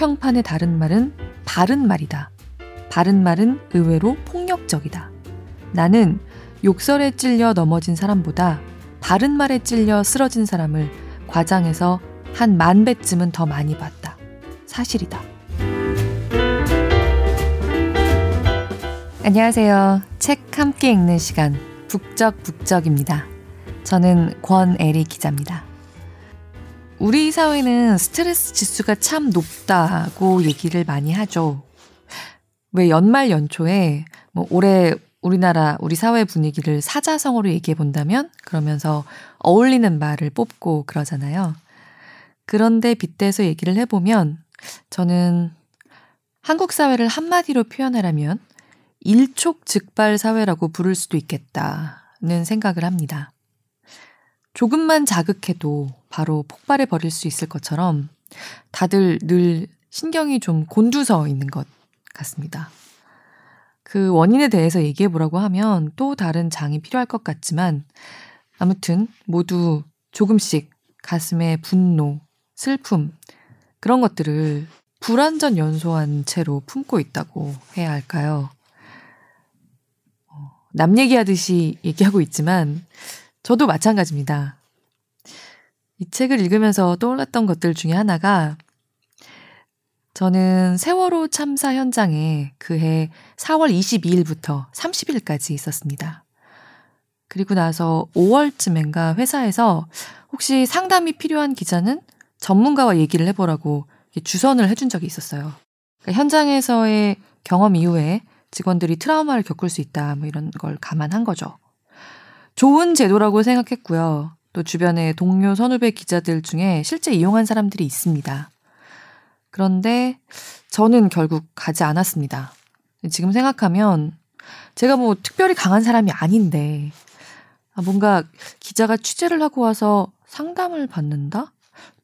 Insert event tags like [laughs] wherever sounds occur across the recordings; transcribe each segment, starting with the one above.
한국평판의 다른 말은 바른 말이다. 바른 말은 의외로 폭력적이다. 나는 욕설에 찔려 넘어진 사람보다 바른 말에 찔려 쓰러진 사람을 과장해서 한 만 배쯤은 더 많이 봤다. 사실이다. 안녕하세요. 책 함께 읽는 시간 북적북적입니다. 저는 권애리 기자입니다. 우리 사회는 스트레스 지수가 참 높다고 얘기를 많이 하죠. 왜 연말 연초에 뭐 올해 우리나라 우리 사회 분위기를 사자성어로 얘기해 본다면 그러면서 어울리는 말을 뽑고 그러잖아요. 그런데 빗대서 얘기를 해보면 저는 한국 사회를 한마디로 표현하라면 일촉즉발 사회라고 부를 수도 있겠다는 생각을 합니다. 조금만 자극해도 바로 폭발해 버릴 수 있을 것처럼 다들 늘 신경이 좀 곤두서 있는 것 같습니다. 그 원인에 대해서 얘기해 보라고 하면 또 다른 장이 필요할 것 같지만 아무튼 모두 조금씩 가슴에 분노, 슬픔, 그런 것들을 불완전 연소한 채로 품고 있다고 해야 할까요? 어, 남 얘기하듯이 얘기하고 있지만 저도 마찬가지입니다. 이 책을 읽으면서 떠올랐던 것들 중에 하나가 저는 세월호 참사 현장에 그해 4월 22일부터 30일까지 있었습니다. 그리고 나서 5월쯤엔가 회사에서 혹시 상담이 필요한 기자는 전문가와 얘기를 해보라고 주선을 해준 적이 있었어요. 그러니까 현장에서의 경험 이후에 직원들이 트라우마를 겪을 수 있다, 뭐 이런 걸 감안한 거죠. 좋은 제도라고 생각했고요. 또 주변에 동료 선후배 기자들 중에 실제 이용한 사람들이 있습니다. 그런데 저는 결국 가지 않았습니다. 지금 생각하면 제가 뭐 특별히 강한 사람이 아닌데 아, 뭔가 기자가 취재를 하고 와서 상담을 받는다?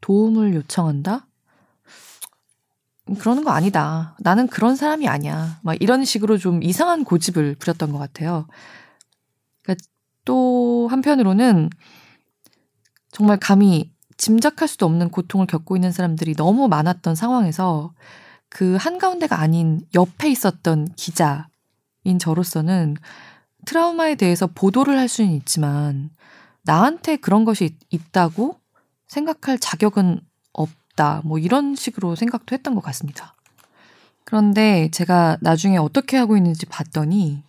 도움을 요청한다? 그러는 거 아니다. 나는 그런 사람이 아니야. 막 이런 식으로 좀 이상한 고집을 부렸던 것 같아요. 또 한편으로는 정말 감히 짐작할 수도 없는 고통을 겪고 있는 사람들이 너무 많았던 상황에서 그 한가운데가 아닌 옆에 있었던 기자인 저로서는 트라우마에 대해서 보도를 할 수는 있지만 나한테 그런 것이 있다고 생각할 자격은 없다. 뭐 이런 식으로 생각도 했던 것 같습니다. 그런데 제가 나중에 어떻게 하고 있는지 봤더니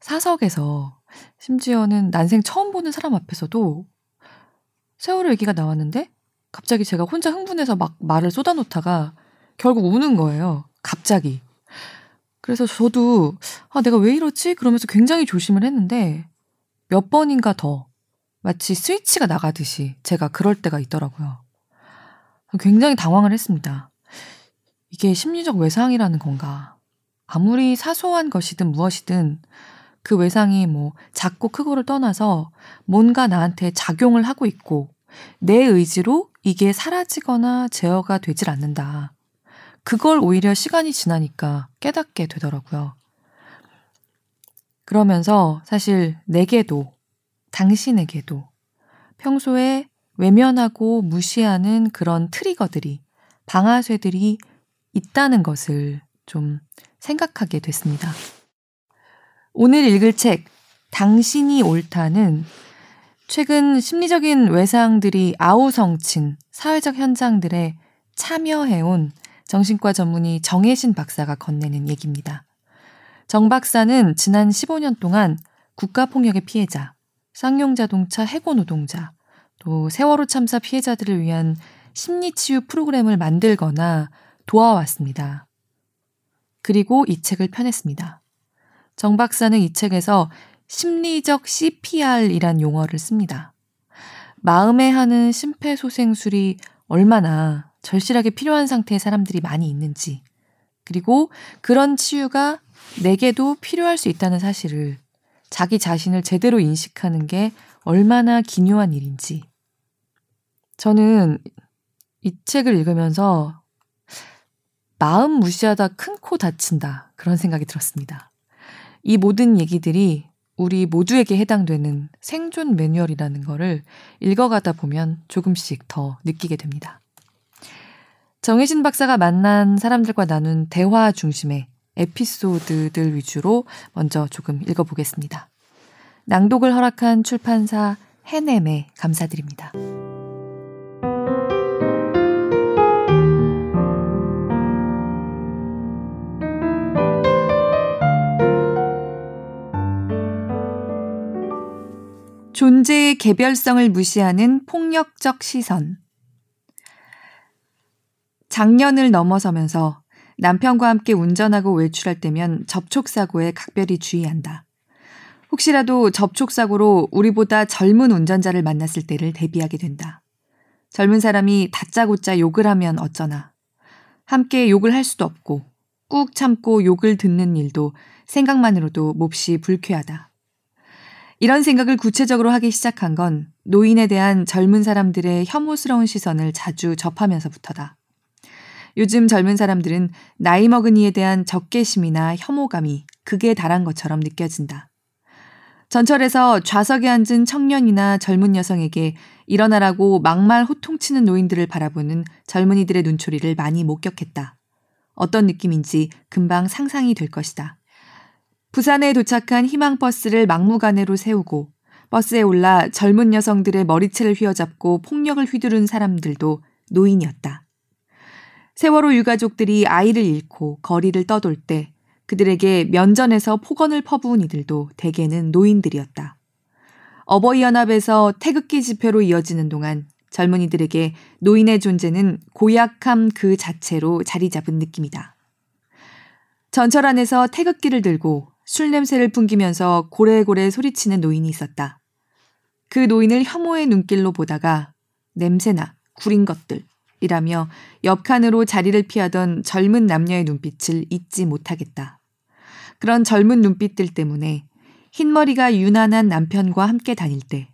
사석에서 심지어는 난생 처음 보는 사람 앞에서도 세월호 얘기가 나왔는데 갑자기 제가 혼자 흥분해서 막 말을 쏟아놓다가 결국 우는 거예요. 갑자기. 그래서 저도 아 내가 왜 이러지? 그러면서 굉장히 조심을 했는데 몇 번인가 더 마치 스위치가 나가듯이 제가 그럴 때가 있더라고요. 굉장히 당황을 했습니다. 이게 심리적 외상이라는 건가? 아무리 사소한 것이든 무엇이든 그 외상이 뭐 작고 크고를 떠나서 뭔가 나한테 작용을 하고 있고 내 의지로 이게 사라지거나 제어가 되질 않는다. 그걸 오히려 시간이 지나니까 깨닫게 되더라고요. 그러면서 사실 내게도, 당신에게도 평소에 외면하고 무시하는 그런 트리거들이, 방아쇠들이 있다는 것을 좀 생각하게 됐습니다. 오늘 읽을 책, 당신이 옳다는 최근 심리적인 외상들이 아우성친 사회적 현장들에 참여해온 정신과 전문의 정혜신 박사가 건네는 얘기입니다. 정 박사는 지난 15년 동안 국가폭력의 피해자, 쌍용자동차 해고 노동자, 또 세월호 참사 피해자들을 위한 심리치유 프로그램을 만들거나 도와왔습니다. 그리고 이 책을 펴냈습니다. 정 박사는 이 책에서 심리적 CPR이란 용어를 씁니다. 마음에 하는 심폐소생술이 얼마나 절실하게 필요한 상태의 사람들이 많이 있는지, 그리고 그런 치유가 내게도 필요할 수 있다는 사실을 자기 자신을 제대로 인식하는 게 얼마나 기묘한 일인지. 저는 이 책을 읽으면서 마음 무시하다 큰 코 다친다. 그런 생각이 들었습니다. 이 모든 얘기들이 우리 모두에게 해당되는 생존 매뉴얼이라는 거를 읽어가다 보면 조금씩 더 느끼게 됩니다. 정혜진 박사가 만난 사람들과 나눈 대화 중심의 에피소드들 위주로 먼저 조금 읽어보겠습니다. 낭독을 허락한 출판사 해넴에 감사드립니다. 존재의 개별성을 무시하는 폭력적 시선. 작년을 넘어서면서 남편과 함께 운전하고 외출할 때면 접촉사고에 각별히 주의한다. 혹시라도 접촉사고로 우리보다 젊은 운전자를 만났을 때를 대비하게 된다. 젊은 사람이 다짜고짜 욕을 하면 어쩌나. 함께 욕을 할 수도 없고 꾹 참고 욕을 듣는 일도 생각만으로도 몹시 불쾌하다. 이런 생각을 구체적으로 하기 시작한 건 노인에 대한 젊은 사람들의 혐오스러운 시선을 자주 접하면서부터다. 요즘 젊은 사람들은 나이 먹은 이에 대한 적개심이나 혐오감이 극에 달한 것처럼 느껴진다. 전철에서 좌석에 앉은 청년이나 젊은 여성에게 일어나라고 막말 호통치는 노인들을 바라보는 젊은이들의 눈초리를 많이 목격했다. 어떤 느낌인지 금방 상상이 될 것이다. 부산에 도착한 희망버스를 막무가내로 세우고 버스에 올라 젊은 여성들의 머리채를 휘어잡고 폭력을 휘두른 사람들도 노인이었다. 세월호 유가족들이 아이를 잃고 거리를 떠돌 때 그들에게 면전에서 폭언을 퍼부은 이들도 대개는 노인들이었다. 어버이 연합에서 태극기 집회로 이어지는 동안 젊은이들에게 노인의 존재는 고약함 그 자체로 자리 잡은 느낌이다. 전철 안에서 태극기를 들고 술 냄새를 풍기면서 고래고래 소리치는 노인이 있었다. 그 노인을 혐오의 눈길로 보다가 냄새나 구린 것들 이라며 옆칸으로 자리를 피하던 젊은 남녀의 눈빛을 잊지 못하겠다. 그런 젊은 눈빛들 때문에 흰머리가 유난한 남편과 함께 다닐 때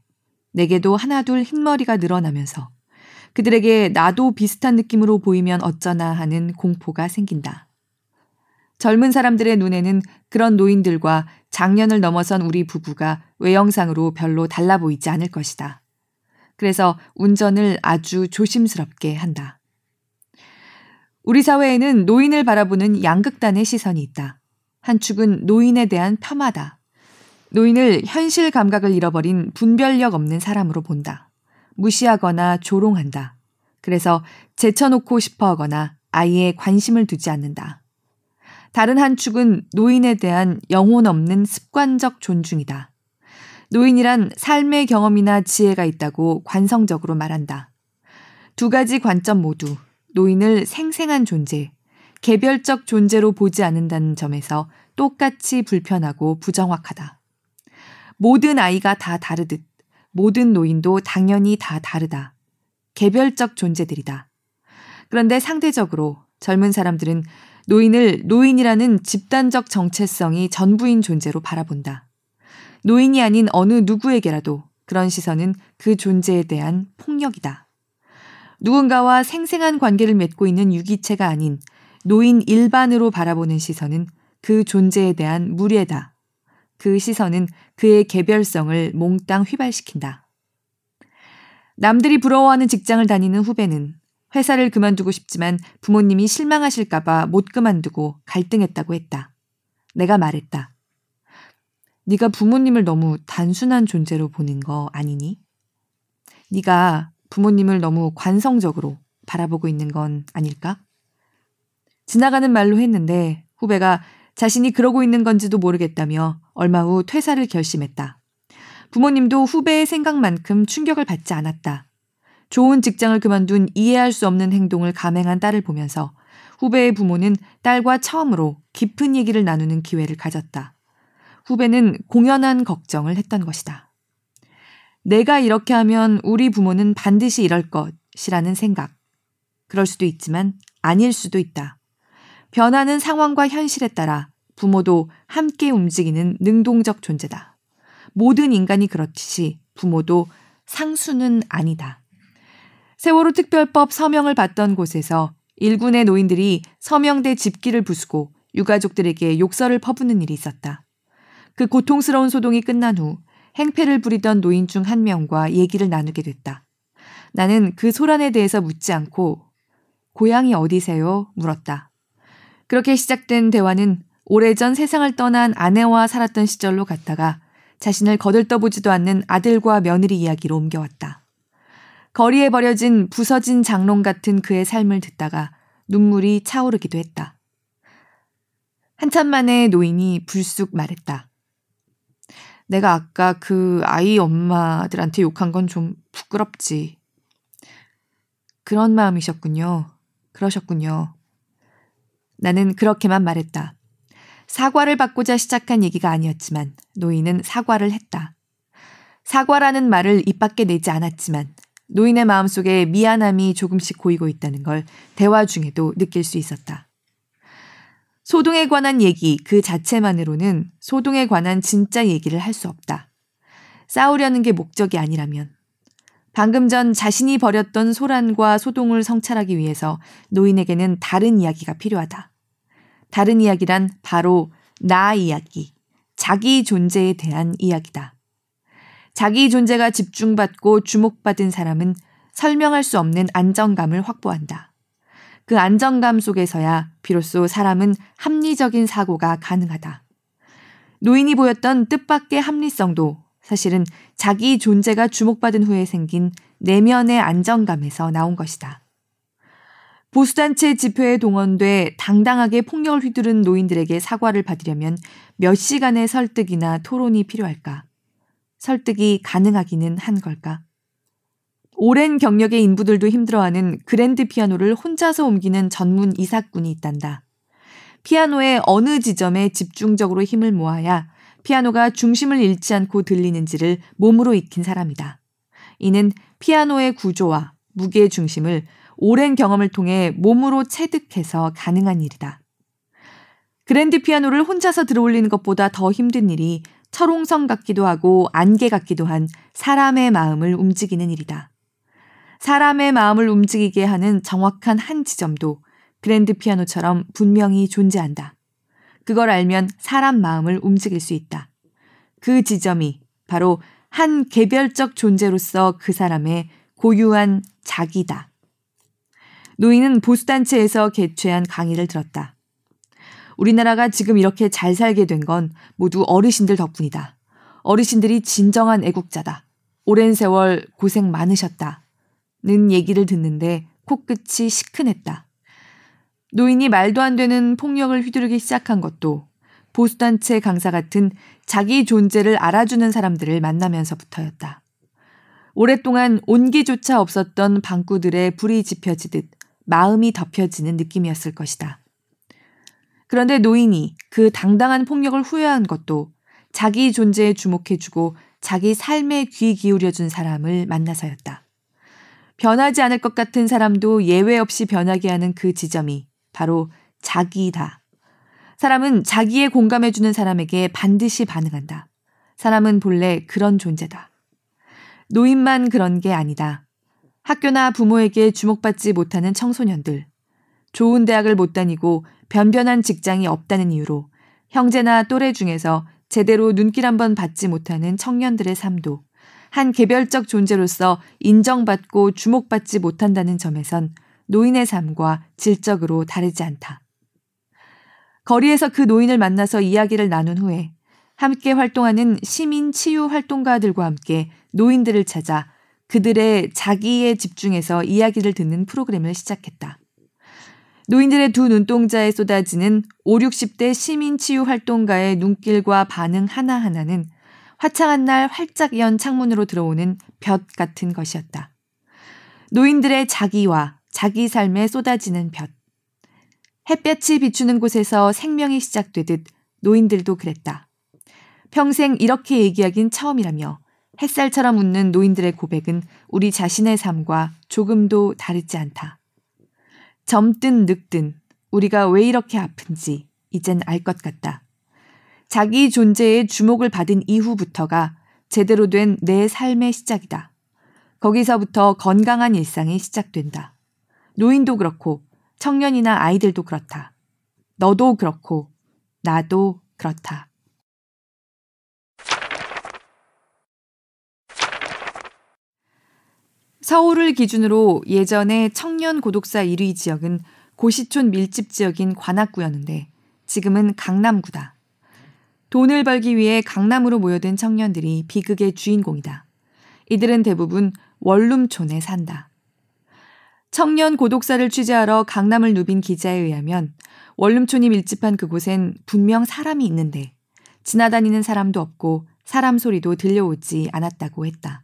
내게도 하나둘 흰머리가 늘어나면서 그들에게 나도 비슷한 느낌으로 보이면 어쩌나 하는 공포가 생긴다. 젊은 사람들의 눈에는 그런 노인들과 작년을 넘어선 우리 부부가 외형상으로 별로 달라 보이지 않을 것이다. 그래서 운전을 아주 조심스럽게 한다. 우리 사회에는 노인을 바라보는 양극단의 시선이 있다. 한 축은 노인에 대한 폄하다. 노인을 현실 감각을 잃어버린 분별력 없는 사람으로 본다. 무시하거나 조롱한다. 그래서 제쳐놓고 싶어 하거나 아예 관심을 두지 않는다. 다른 한 축은 노인에 대한 영혼 없는 습관적 존중이다. 노인이란 삶의 경험이나 지혜가 있다고 관성적으로 말한다. 두 가지 관점 모두 노인을 생생한 존재, 개별적 존재로 보지 않는다는 점에서 똑같이 불편하고 부정확하다. 모든 아이가 다 다르듯 모든 노인도 당연히 다 다르다. 개별적 존재들이다. 그런데 상대적으로 젊은 사람들은 노인을 노인이라는 집단적 정체성이 전부인 존재로 바라본다. 노인이 아닌 어느 누구에게라도 그런 시선은 그 존재에 대한 폭력이다. 누군가와 생생한 관계를 맺고 있는 유기체가 아닌 노인 일반으로 바라보는 시선은 그 존재에 대한 무례다. 그 시선은 그의 개별성을 몽땅 휘발시킨다. 남들이 부러워하는 직장을 다니는 후배는 회사를 그만두고 싶지만 부모님이 실망하실까봐 못 그만두고 갈등했다고 했다. 내가 말했다. 네가 부모님을 너무 단순한 존재로 보는 거 아니니? 네가 부모님을 너무 관성적으로 바라보고 있는 건 아닐까? 지나가는 말로 했는데 후배가 자신이 그러고 있는 건지도 모르겠다며 얼마 후 퇴사를 결심했다. 부모님도 후배의 생각만큼 충격을 받지 않았다. 좋은 직장을 그만둔 이해할 수 없는 행동을 감행한 딸을 보면서 후배의 부모는 딸과 처음으로 깊은 얘기를 나누는 기회를 가졌다. 후배는 공연한 걱정을 했던 것이다. 내가 이렇게 하면 우리 부모는 반드시 이럴 것이라는 생각. 그럴 수도 있지만 아닐 수도 있다. 변하는 상황과 현실에 따라 부모도 함께 움직이는 능동적 존재다. 모든 인간이 그렇듯이 부모도 상수는 아니다. 세월호 특별법 서명을 받던 곳에서 일군의 노인들이 서명대 집기를 부수고 유가족들에게 욕설을 퍼붓는 일이 있었다. 그 고통스러운 소동이 끝난 후 행패를 부리던 노인 중 한 명과 얘기를 나누게 됐다. 나는 그 소란에 대해서 묻지 않고 고향이 어디세요? 물었다. 그렇게 시작된 대화는 오래전 세상을 떠난 아내와 살았던 시절로 갔다가 자신을 거들떠보지도 않는 아들과 며느리 이야기로 옮겨왔다. 거리에 버려진 부서진 장롱 같은 그의 삶을 듣다가 눈물이 차오르기도 했다. 한참 만에 노인이 불쑥 말했다. 내가 아까 그 아이 엄마들한테 욕한 건 좀 부끄럽지. 그런 마음이셨군요. 그러셨군요. 나는 그렇게만 말했다. 사과를 받고자 시작한 얘기가 아니었지만 노인은 사과를 했다. 사과라는 말을 입 밖에 내지 않았지만 노인의 마음속에 미안함이 조금씩 고이고 있다는 걸 대화 중에도 느낄 수 있었다. 소동에 관한 얘기 그 자체만으로는 소동에 관한 진짜 얘기를 할 수 없다. 싸우려는 게 목적이 아니라면. 방금 전 자신이 버렸던 소란과 소동을 성찰하기 위해서 노인에게는 다른 이야기가 필요하다. 다른 이야기란 바로 나 이야기, 자기 존재에 대한 이야기다. 자기 존재가 집중받고 주목받은 사람은 설명할 수 없는 안정감을 확보한다. 그 안정감 속에서야 비로소 사람은 합리적인 사고가 가능하다. 노인이 보였던 뜻밖의 합리성도 사실은 자기 존재가 주목받은 후에 생긴 내면의 안정감에서 나온 것이다. 보수단체 집회에 동원돼 당당하게 폭력을 휘두른 노인들에게 사과를 받으려면 몇 시간의 설득이나 토론이 필요할까? 설득이 가능하기는 한 걸까? 오랜 경력의 인부들도 힘들어하는 그랜드 피아노를 혼자서 옮기는 전문 이사꾼이 있단다. 피아노의 어느 지점에 집중적으로 힘을 모아야 피아노가 중심을 잃지 않고 들리는지를 몸으로 익힌 사람이다. 이는 피아노의 구조와 무게 중심을 오랜 경험을 통해 몸으로 체득해서 가능한 일이다. 그랜드 피아노를 혼자서 들어올리는 것보다 더 힘든 일이 철옹성 같기도 하고 안개 같기도 한 사람의 마음을 움직이는 일이다. 사람의 마음을 움직이게 하는 정확한 한 지점도 그랜드 피아노처럼 분명히 존재한다. 그걸 알면 사람 마음을 움직일 수 있다. 그 지점이 바로 한 개별적 존재로서 그 사람의 고유한 자기다. 노인은 보수단체에서 개최한 강의를 들었다. 우리나라가 지금 이렇게 잘 살게 된 건 모두 어르신들 덕분이다. 어르신들이 진정한 애국자다. 오랜 세월 고생 많으셨다. 는 얘기를 듣는데 코끝이 시큰했다. 노인이 말도 안 되는 폭력을 휘두르기 시작한 것도 보수단체 강사 같은 자기 존재를 알아주는 사람들을 만나면서부터였다. 오랫동안 온기조차 없었던 방구들의 불이 지펴지듯 마음이 덮여지는 느낌이었을 것이다. 그런데 노인이 그 당당한 폭력을 후회한 것도 자기 존재에 주목해주고 자기 삶에 귀 기울여준 사람을 만나서였다. 변하지 않을 것 같은 사람도 예외 없이 변하게 하는 그 지점이 바로 자기다. 사람은 자기에 공감해주는 사람에게 반드시 반응한다. 사람은 본래 그런 존재다. 노인만 그런 게 아니다. 학교나 부모에게 주목받지 못하는 청소년들, 좋은 대학을 못 다니고 변변한 직장이 없다는 이유로 형제나 또래 중에서 제대로 눈길 한번 받지 못하는 청년들의 삶도 한 개별적 존재로서 인정받고 주목받지 못한다는 점에선 노인의 삶과 질적으로 다르지 않다. 거리에서 그 노인을 만나서 이야기를 나눈 후에 함께 활동하는 시민 치유 활동가들과 함께 노인들을 찾아 그들의 자기에 집중해서 이야기를 듣는 프로그램을 시작했다. 노인들의 두 눈동자에 쏟아지는 5, 60대 시민 치유 활동가의 눈길과 반응 하나하나는 화창한 날 활짝 연 창문으로 들어오는 볕 같은 것이었다. 노인들의 자기와 자기 삶에 쏟아지는 볕. 햇볕이 비추는 곳에서 생명이 시작되듯 노인들도 그랬다. 평생 이렇게 얘기하긴 처음이라며 햇살처럼 웃는 노인들의 고백은 우리 자신의 삶과 조금도 다르지 않다. 젊든 늙든 우리가 왜 이렇게 아픈지 이젠 알 것 같다. 자기 존재에 주목을 받은 이후부터가 제대로 된 내 삶의 시작이다. 거기서부터 건강한 일상이 시작된다. 노인도 그렇고 청년이나 아이들도 그렇다. 너도 그렇고 나도 그렇다. 서울을 기준으로 예전에 청년 고독사 1위 지역은 고시촌 밀집 지역인 관악구였는데 지금은 강남구다. 돈을 벌기 위해 강남으로 모여든 청년들이 비극의 주인공이다. 이들은 대부분 원룸촌에 산다. 청년 고독사를 취재하러 강남을 누빈 기자에 의하면 원룸촌이 밀집한 그곳엔 분명 사람이 있는데 지나다니는 사람도 없고 사람 소리도 들려오지 않았다고 했다.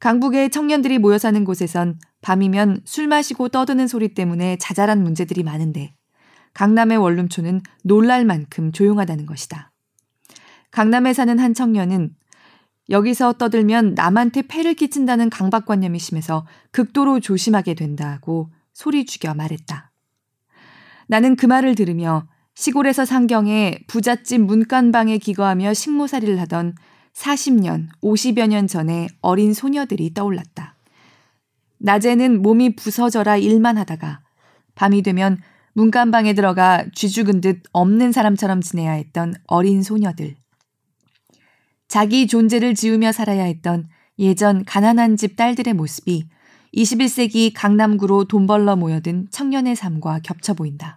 강북의 청년들이 모여 사는 곳에선 밤이면 술 마시고 떠드는 소리 때문에 자잘한 문제들이 많은데 강남의 원룸촌은 놀랄 만큼 조용하다는 것이다. 강남에 사는 한 청년은 여기서 떠들면 남한테 폐를 끼친다는 강박관념이 심해서 극도로 조심하게 된다고 소리 죽여 말했다. 나는 그 말을 들으며 시골에서 상경에 부잣집 문간방에 기거하며 식모살이를 하던 40년, 50여 년 전의 어린 소녀들이 떠올랐다. 낮에는 몸이 부서져라 일만 하다가 밤이 되면 문간방에 들어가 쥐 죽은 듯 없는 사람처럼 지내야 했던 어린 소녀들. 자기 존재를 지우며 살아야 했던 예전 가난한 집 딸들의 모습이 21세기 강남구로 돈 벌러 모여든 청년의 삶과 겹쳐 보인다.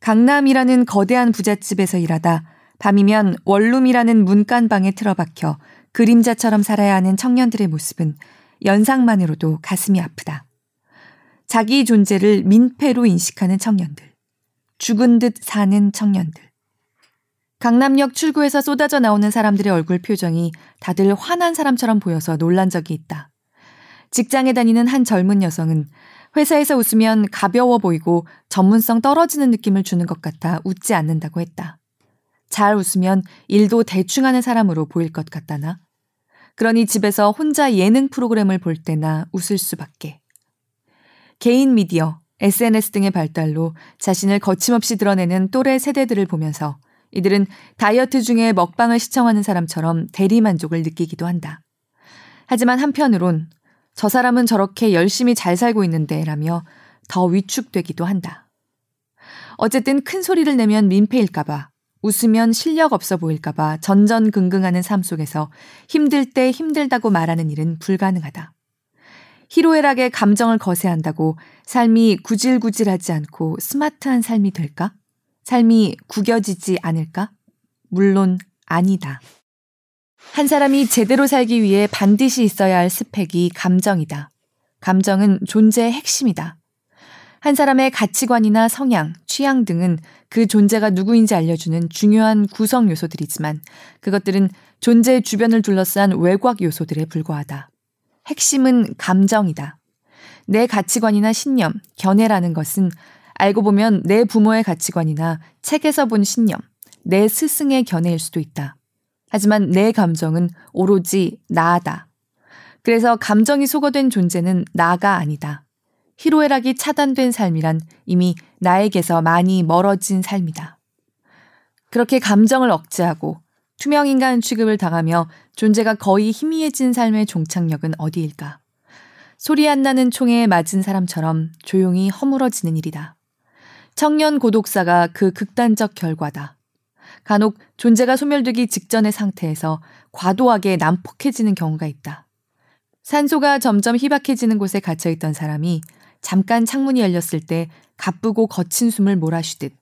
강남이라는 거대한 부잣집에서 일하다 밤이면 원룸이라는 문간방에 틀어박혀 그림자처럼 살아야 하는 청년들의 모습은 연상만으로도 가슴이 아프다. 자기 존재를 민폐로 인식하는 청년들. 죽은 듯 사는 청년들. 강남역 출구에서 쏟아져 나오는 사람들의 얼굴 표정이 다들 화난 사람처럼 보여서 놀란 적이 있다. 직장에 다니는 한 젊은 여성은 회사에서 웃으면 가벼워 보이고 전문성 떨어지는 느낌을 주는 것 같아 웃지 않는다고 했다. 잘 웃으면 일도 대충 하는 사람으로 보일 것 같다나? 그러니 집에서 혼자 예능 프로그램을 볼 때나 웃을 수밖에. 개인 미디어, SNS 등의 발달로 자신을 거침없이 드러내는 또래 세대들을 보면서 이들은 다이어트 중에 먹방을 시청하는 사람처럼 대리만족을 느끼기도 한다. 하지만 한편으론 저 사람은 저렇게 열심히 잘 살고 있는데 라며 더 위축되기도 한다. 어쨌든 큰 소리를 내면 민폐일까봐, 웃으면 실력 없어 보일까봐 전전긍긍하는 삶 속에서 힘들 때 힘들다고 말하는 일은 불가능하다. 희로애락의 감정을 거세한다고 삶이 구질구질하지 않고 스마트한 삶이 될까? 삶이 구겨지지 않을까? 물론 아니다. 한 사람이 제대로 살기 위해 반드시 있어야 할 스펙이 감정이다. 감정은 존재의 핵심이다. 한 사람의 가치관이나 성향, 취향 등은 그 존재가 누구인지 알려주는 중요한 구성 요소들이지만 그것들은 존재의 주변을 둘러싼 외곽 요소들에 불과하다. 핵심은 감정이다. 내 가치관이나 신념, 견해라는 것은 알고 보면 내 부모의 가치관이나 책에서 본 신념, 내 스승의 견해일 수도 있다. 하지만 내 감정은 오로지 나다. 그래서 감정이 소거된 존재는 나가 아니다. 희로애락이 차단된 삶이란 이미 나에게서 많이 멀어진 삶이다. 그렇게 감정을 억제하고 투명인간 취급을 당하며 존재가 거의 희미해진 삶의 종착역은 어디일까? 소리 안 나는 총에 맞은 사람처럼 조용히 허물어지는 일이다. 청년 고독사가 그 극단적 결과다. 간혹 존재가 소멸되기 직전의 상태에서 과도하게 난폭해지는 경우가 있다. 산소가 점점 희박해지는 곳에 갇혀있던 사람이 잠깐 창문이 열렸을 때 가쁘고 거친 숨을 몰아쉬듯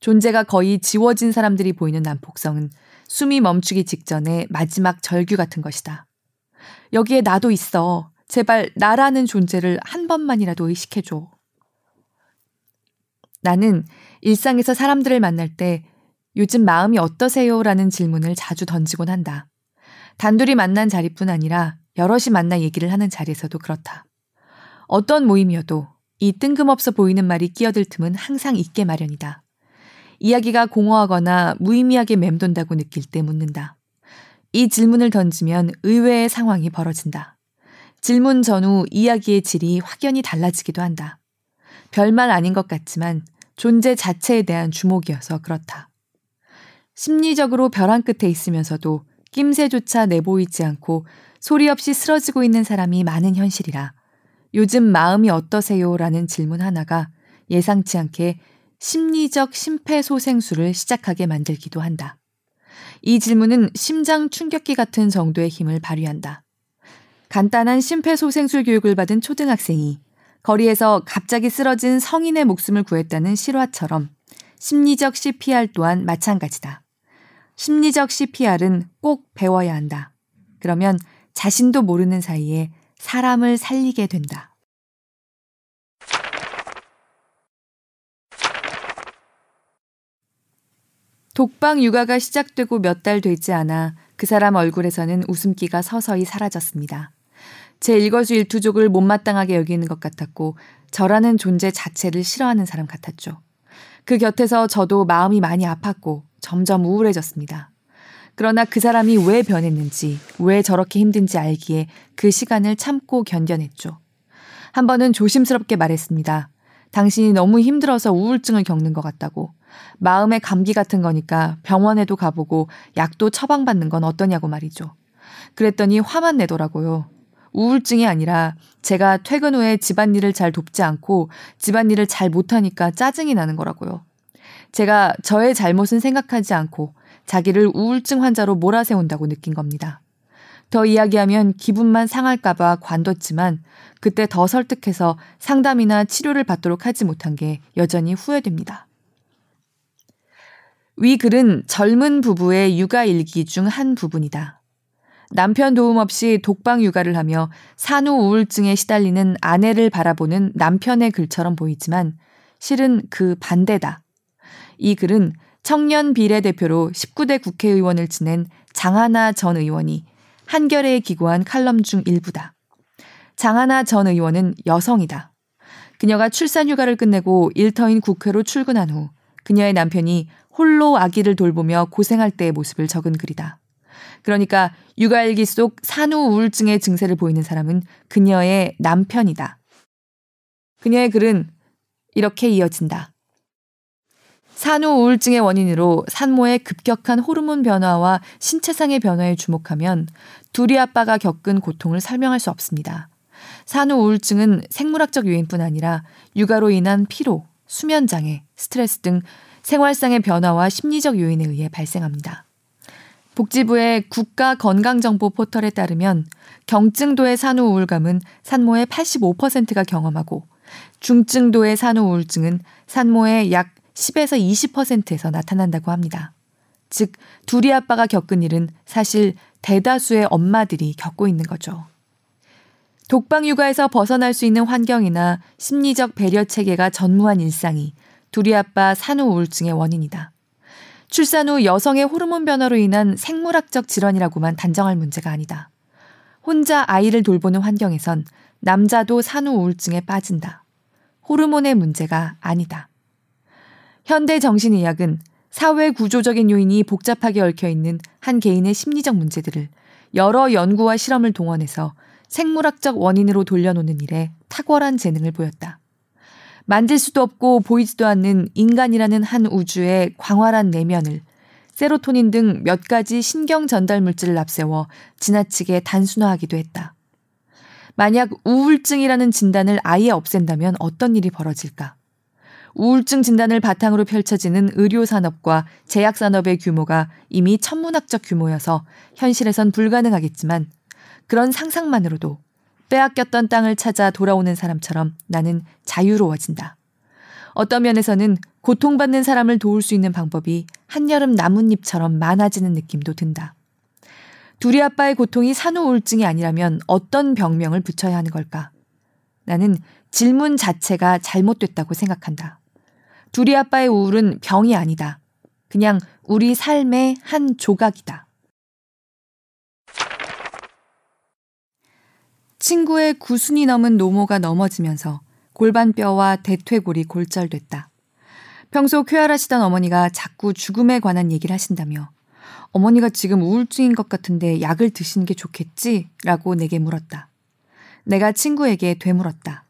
존재가 거의 지워진 사람들이 보이는 난폭성은 숨이 멈추기 직전의 마지막 절규 같은 것이다. 여기에 나도 있어. 제발 나라는 존재를 한 번만이라도 의식해줘. 나는 일상에서 사람들을 만날 때 요즘 마음이 어떠세요? 라는 질문을 자주 던지곤 한다. 단둘이 만난 자리뿐 아니라 여럿이 만나 얘기를 하는 자리에서도 그렇다. 어떤 모임이어도 이 뜬금없어 보이는 말이 끼어들 틈은 항상 있게 마련이다. 이야기가 공허하거나 무의미하게 맴돈다고 느낄 때 묻는다. 이 질문을 던지면 의외의 상황이 벌어진다. 질문 전후 이야기의 질이 확연히 달라지기도 한다. 별말 아닌 것 같지만 존재 자체에 대한 주목이어서 그렇다. 심리적으로 벼랑 끝에 있으면서도 낌새조차 내보이지 않고 소리 없이 쓰러지고 있는 사람이 많은 현실이라 요즘 마음이 어떠세요? 라는 질문 하나가 예상치 않게 심리적 심폐소생술을 시작하게 만들기도 한다. 이 질문은 심장 충격기 같은 정도의 힘을 발휘한다. 간단한 심폐소생술 교육을 받은 초등학생이 거리에서 갑자기 쓰러진 성인의 목숨을 구했다는 실화처럼 심리적 CPR 또한 마찬가지다. 심리적 CPR은 꼭 배워야 한다. 그러면 자신도 모르는 사이에 사람을 살리게 된다. 독방 육아가 시작되고 몇 달 되지 않아 그 사람 얼굴에서는 웃음기가 서서히 사라졌습니다. 제 일거수 일투족을 못마땅하게 여기는 것 같았고 저라는 존재 자체를 싫어하는 사람 같았죠. 그 곁에서 저도 마음이 많이 아팠고 점점 우울해졌습니다. 그러나 그 사람이 왜 변했는지, 왜 저렇게 힘든지 알기에 그 시간을 참고 견뎌냈죠. 한 번은 조심스럽게 말했습니다. 당신이 너무 힘들어서 우울증을 겪는 것 같다고. 마음의 감기 같은 거니까 병원에도 가보고 약도 처방받는 건 어떠냐고 말이죠. 그랬더니 화만 내더라고요. 우울증이 아니라 제가 퇴근 후에 집안일을 잘 돕지 않고 집안일을 잘 못하니까 짜증이 나는 거라고요. 제가 저의 잘못은 생각하지 않고 자기를 우울증 환자로 몰아세운다고 느낀 겁니다. 더 이야기하면 기분만 상할까봐 관뒀지만 그때 더 설득해서 상담이나 치료를 받도록 하지 못한 게 여전히 후회됩니다. 위 글은 젊은 부부의 육아 일기 중 한 부분이다. 남편 도움 없이 독방 육아를 하며 산후 우울증에 시달리는 아내를 바라보는 남편의 글처럼 보이지만 실은 그 반대다. 이 글은 청년 비례대표로 19대 국회의원을 지낸 장하나 전 의원이 한겨레에 기고한 칼럼 중 일부다. 장하나 전 의원은 여성이다. 그녀가 출산 휴가를 끝내고 일터인 국회로 출근한 후 그녀의 남편이 홀로 아기를 돌보며 고생할 때의 모습을 적은 글이다. 그러니까 육아일기 속 산후 우울증의 증세를 보이는 사람은 그녀의 남편이다. 그녀의 글은 이렇게 이어진다. 산후 우울증의 원인으로 산모의 급격한 호르몬 변화와 신체상의 변화에 주목하면 둘이 아빠가 겪은 고통을 설명할 수 없습니다. 산후 우울증은 생물학적 요인뿐 아니라 육아로 인한 피로, 수면 장애, 스트레스 등 생활상의 변화와 심리적 요인에 의해 발생합니다. 복지부의 국가 건강정보 포털에 따르면 경증도의 산후 우울감은 산모의 85%가 경험하고 중증도의 산후 우울증은 산모의 약 10에서 20%에서 나타난다고 합니다. 즉, 둘이 아빠가 겪은 일은 사실 대다수의 엄마들이 겪고 있는 거죠. 독방 육아에서 벗어날 수 있는 환경이나 심리적 배려 체계가 전무한 일상이 둘이 아빠 산후 우울증의 원인이다. 출산 후 여성의 호르몬 변화로 인한 생물학적 질환이라고만 단정할 문제가 아니다. 혼자 아이를 돌보는 환경에선 남자도 산후 우울증에 빠진다. 호르몬의 문제가 아니다. 현대 정신의학은 사회 구조적인 요인이 복잡하게 얽혀 있는 한 개인의 심리적 문제들을 여러 연구와 실험을 동원해서 생물학적 원인으로 돌려놓는 일에 탁월한 재능을 보였다. 만질 수도 없고 보이지도 않는 인간이라는 한 우주의 광활한 내면을 세로토닌 등 몇 가지 신경 전달 물질을 앞세워 지나치게 단순화하기도 했다. 만약 우울증이라는 진단을 아예 없앤다면 어떤 일이 벌어질까? 우울증 진단을 바탕으로 펼쳐지는 의료산업과 제약산업의 규모가 이미 천문학적 규모여서 현실에선 불가능하겠지만 그런 상상만으로도 빼앗겼던 땅을 찾아 돌아오는 사람처럼 나는 자유로워진다. 어떤 면에서는 고통받는 사람을 도울 수 있는 방법이 한여름 나뭇잎처럼 많아지는 느낌도 든다. 둘이 아빠의 고통이 산후 우울증이 아니라면 어떤 병명을 붙여야 하는 걸까? 나는 질문 자체가 잘못됐다고 생각한다. 둘이 아빠의 우울은 병이 아니다. 그냥 우리 삶의 한 조각이다. 친구의 구순이 넘은 노모가 넘어지면서 골반뼈와 대퇴골이 골절됐다. 평소 쾌활하시던 어머니가 자꾸 죽음에 관한 얘기를 하신다며 어머니가 지금 우울증인 것 같은데 약을 드시는 게 좋겠지? 라고 내게 물었다. 내가 친구에게 되물었다.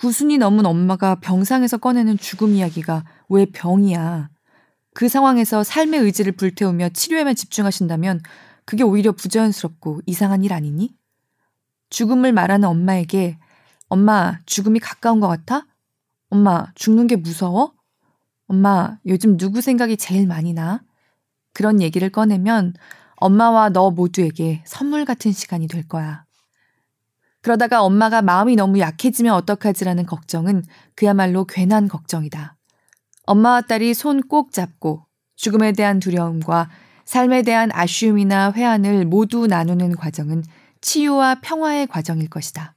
구순이 넘은 엄마가 병상에서 꺼내는 죽음 이야기가 왜 병이야? 그 상황에서 삶의 의지를 불태우며 치료에만 집중하신다면 그게 오히려 부자연스럽고 이상한 일 아니니? 죽음을 말하는 엄마에게 엄마, 죽음이 가까운 것 같아? 엄마, 죽는 게 무서워? 엄마, 요즘 누구 생각이 제일 많이 나? 그런 얘기를 꺼내면 엄마와 너 모두에게 선물 같은 시간이 될 거야. 그러다가 엄마가 마음이 너무 약해지면 어떡하지라는 걱정은 그야말로 괜한 걱정이다. 엄마와 딸이 손 꼭 잡고 죽음에 대한 두려움과 삶에 대한 아쉬움이나 회한을 모두 나누는 과정은 치유와 평화의 과정일 것이다.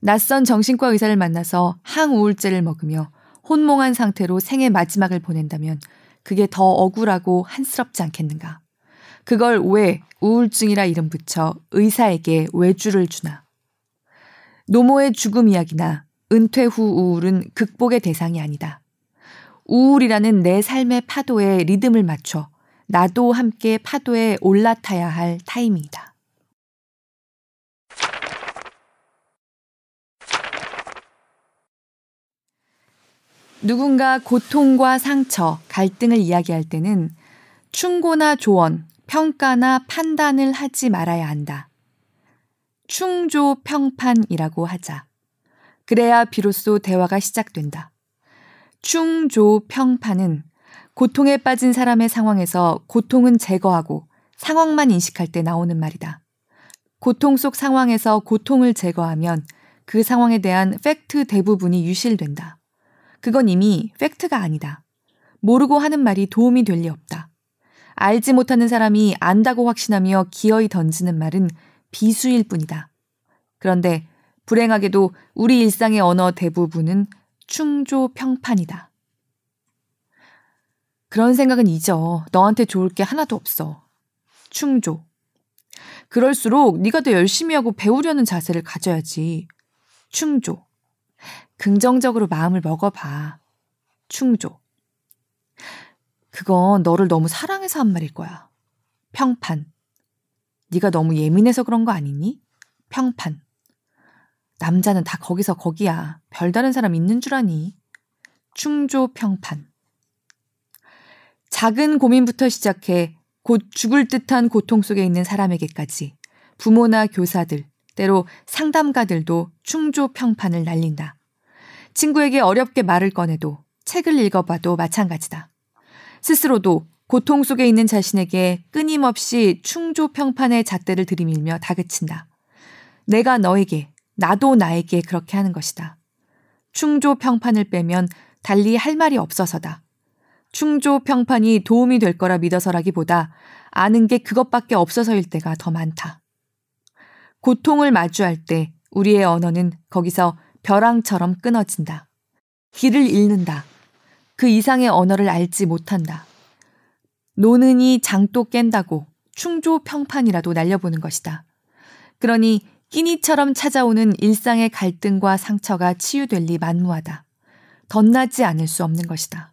낯선 정신과 의사를 만나서 항우울제를 먹으며 혼몽한 상태로 생의 마지막을 보낸다면 그게 더 억울하고 한스럽지 않겠는가. 그걸 왜 우울증이라 이름 붙여 의사에게 외주를 주나. 노모의 죽음 이야기나 은퇴 후 우울은 극복의 대상이 아니다. 우울이라는 내 삶의 파도에 리듬을 맞춰 나도 함께 파도에 올라타야 할 타이밍이다. 누군가 고통과 상처, 갈등을 이야기할 때는 충고나 조언, 평가나 판단을 하지 말아야 한다. 충조 평판이라고 하자. 그래야 비로소 대화가 시작된다. 충조 평판은 고통에 빠진 사람의 상황에서 고통은 제거하고 상황만 인식할 때 나오는 말이다. 고통 속 상황에서 고통을 제거하면 그 상황에 대한 팩트 대부분이 유실된다. 그건 이미 fact가 아니다. 모르고 하는 말이 도움이 될 리 없다. 알지 못하는 사람이 안다고 확신하며 기어이 던지는 말은 비수일 뿐이다. 그런데 불행하게도 우리 일상의 언어 대부분은 충조평판이다. 그런 생각은 잊어. 너한테 좋을 게 하나도 없어. 충조. 그럴수록 네가 더 열심히 하고 배우려는 자세를 가져야지. 충조. 긍정적으로 마음을 먹어봐. 충조. 그건 너를 너무 사랑해서 한 말일 거야. 평판. 네가 너무 예민해서 그런 거 아니니? 평판. 남자는 다 거기서 거기야. 별다른 사람 있는 줄 아니? 충조 평판. 작은 고민부터 시작해 곧 죽을 듯한 고통 속에 있는 사람에게까지 부모나 교사들, 때로 상담가들도 충조 평판을 날린다. 친구에게 어렵게 말을 꺼내도 책을 읽어봐도 마찬가지다. 스스로도 고통 속에 있는 자신에게 끊임없이 충조 평판의 잣대를 들이밀며 다그친다. 내가 너에게, 나도 나에게 그렇게 하는 것이다. 충조 평판을 빼면 달리 할 말이 없어서다. 충조 평판이 도움이 될 거라 믿어서라기보다 아는 게 그것밖에 없어서일 때가 더 많다. 고통을 마주할 때 우리의 언어는 거기서 벼랑처럼 끊어진다. 길을 잃는다. 그 이상의 언어를 알지 못한다. 노는이 장도 깬다고 충조 평판이라도 날려보는 것이다. 그러니 끼니처럼 찾아오는 일상의 갈등과 상처가 치유될 리 만무하다. 덧나지 않을 수 없는 것이다.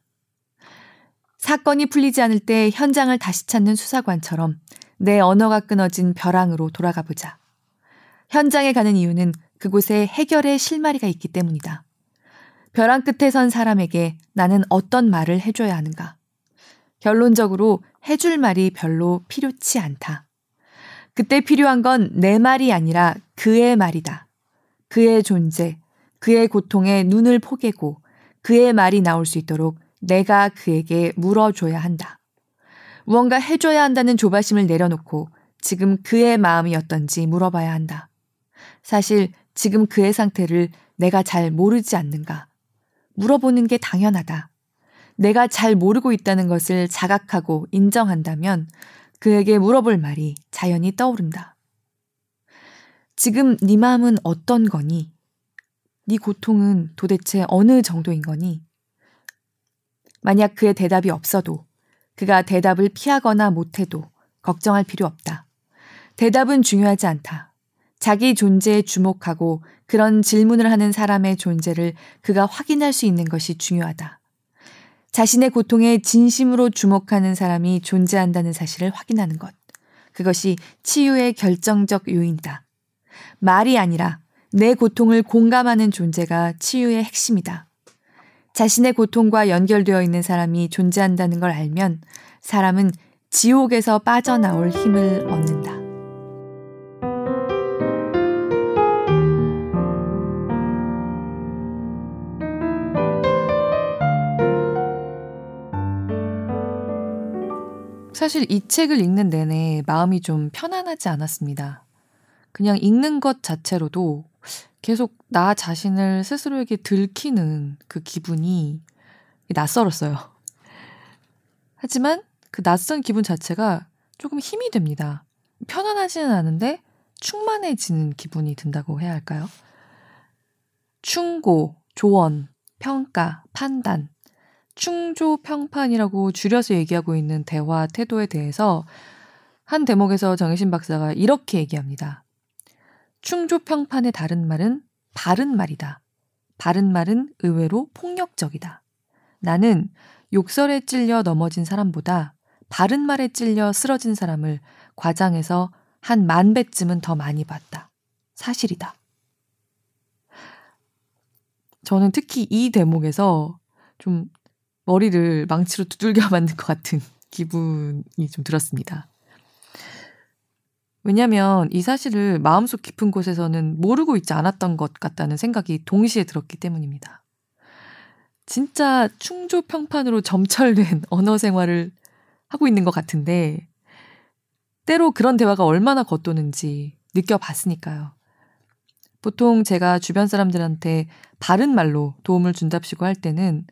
사건이 풀리지 않을 때 현장을 다시 찾는 수사관처럼 내 언어가 끊어진 벼랑으로 돌아가 보자. 현장에 가는 이유는 그곳에 해결의 실마리가 있기 때문이다. 벼랑 끝에 선 사람에게 나는 어떤 말을 해줘야 하는가? 결론적으로 해줄 말이 별로 필요치 않다. 그때 필요한 건 내 말이 아니라 그의 말이다. 그의 존재, 그의 고통에 눈을 포개고 그의 말이 나올 수 있도록 내가 그에게 물어줘야 한다. 무언가 해줘야 한다는 조바심을 내려놓고 지금 그의 마음이 어떤지 물어봐야 한다. 사실 지금 그의 상태를 내가 잘 모르지 않는가? 물어보는 게 당연하다. 내가 잘 모르고 있다는 것을 자각하고 인정한다면 그에게 물어볼 말이 자연히 떠오른다. 지금 네 마음은 어떤 거니? 네 고통은 도대체 어느 정도인 거니? 만약 그의 대답이 없어도 그가 대답을 피하거나 못해도 걱정할 필요 없다. 대답은 중요하지 않다. 자기 존재에 주목하고 그런 질문을 하는 사람의 존재를 그가 확인할 수 있는 것이 중요하다. 자신의 고통에 진심으로 주목하는 사람이 존재한다는 사실을 확인하는 것. 그것이 치유의 결정적 요인이다. 말이 아니라 내 고통을 공감하는 존재가 치유의 핵심이다. 자신의 고통과 연결되어 있는 사람이 존재한다는 걸 알면 사람은 지옥에서 빠져나올 힘을 얻는다. 사실 이 책을 읽는 내내 마음이 좀 편안하지 않았습니다. 그냥 읽는 것 자체로도 계속 나 자신을 스스로에게 들키는 그 기분이 낯설었어요. 하지만 그 낯선 기분 자체가 조금 힘이 됩니다. 편안하지는 않은데 충만해지는 기분이 든다고 해야 할까요? 충고, 조언, 평가, 판단, 충조 평판이라고 줄여서 얘기하고 있는 대화 태도에 대해서 한 대목에서 정혜신 박사가 이렇게 얘기합니다. 충조 평판의 다른 말은 바른 말이다. 바른 말은 의외로 폭력적이다. 나는 욕설에 찔려 넘어진 사람보다 바른 말에 찔려 쓰러진 사람을 과장해서 한 만 배쯤은 더 많이 봤다. 사실이다. 저는 특히 이 대목에서 좀 머리를 망치로 두들겨 [laughs] 맞는 것 같은 기분이 좀 들었습니다. 왜냐하면 이 사실을 마음속 깊은 곳에서는 모르고 있지 않았던 것 같다는 생각이 동시에 들었기 때문입니다. 진짜 충조평판으로 점철된 [laughs] 언어 생활을 하고 있는 것 같은데, 때로 그런 대화가 얼마나 겉도는지 느껴봤으니까요. 보통 제가 주변 사람들한테 바른 말로 도움을 준답시고 할 때는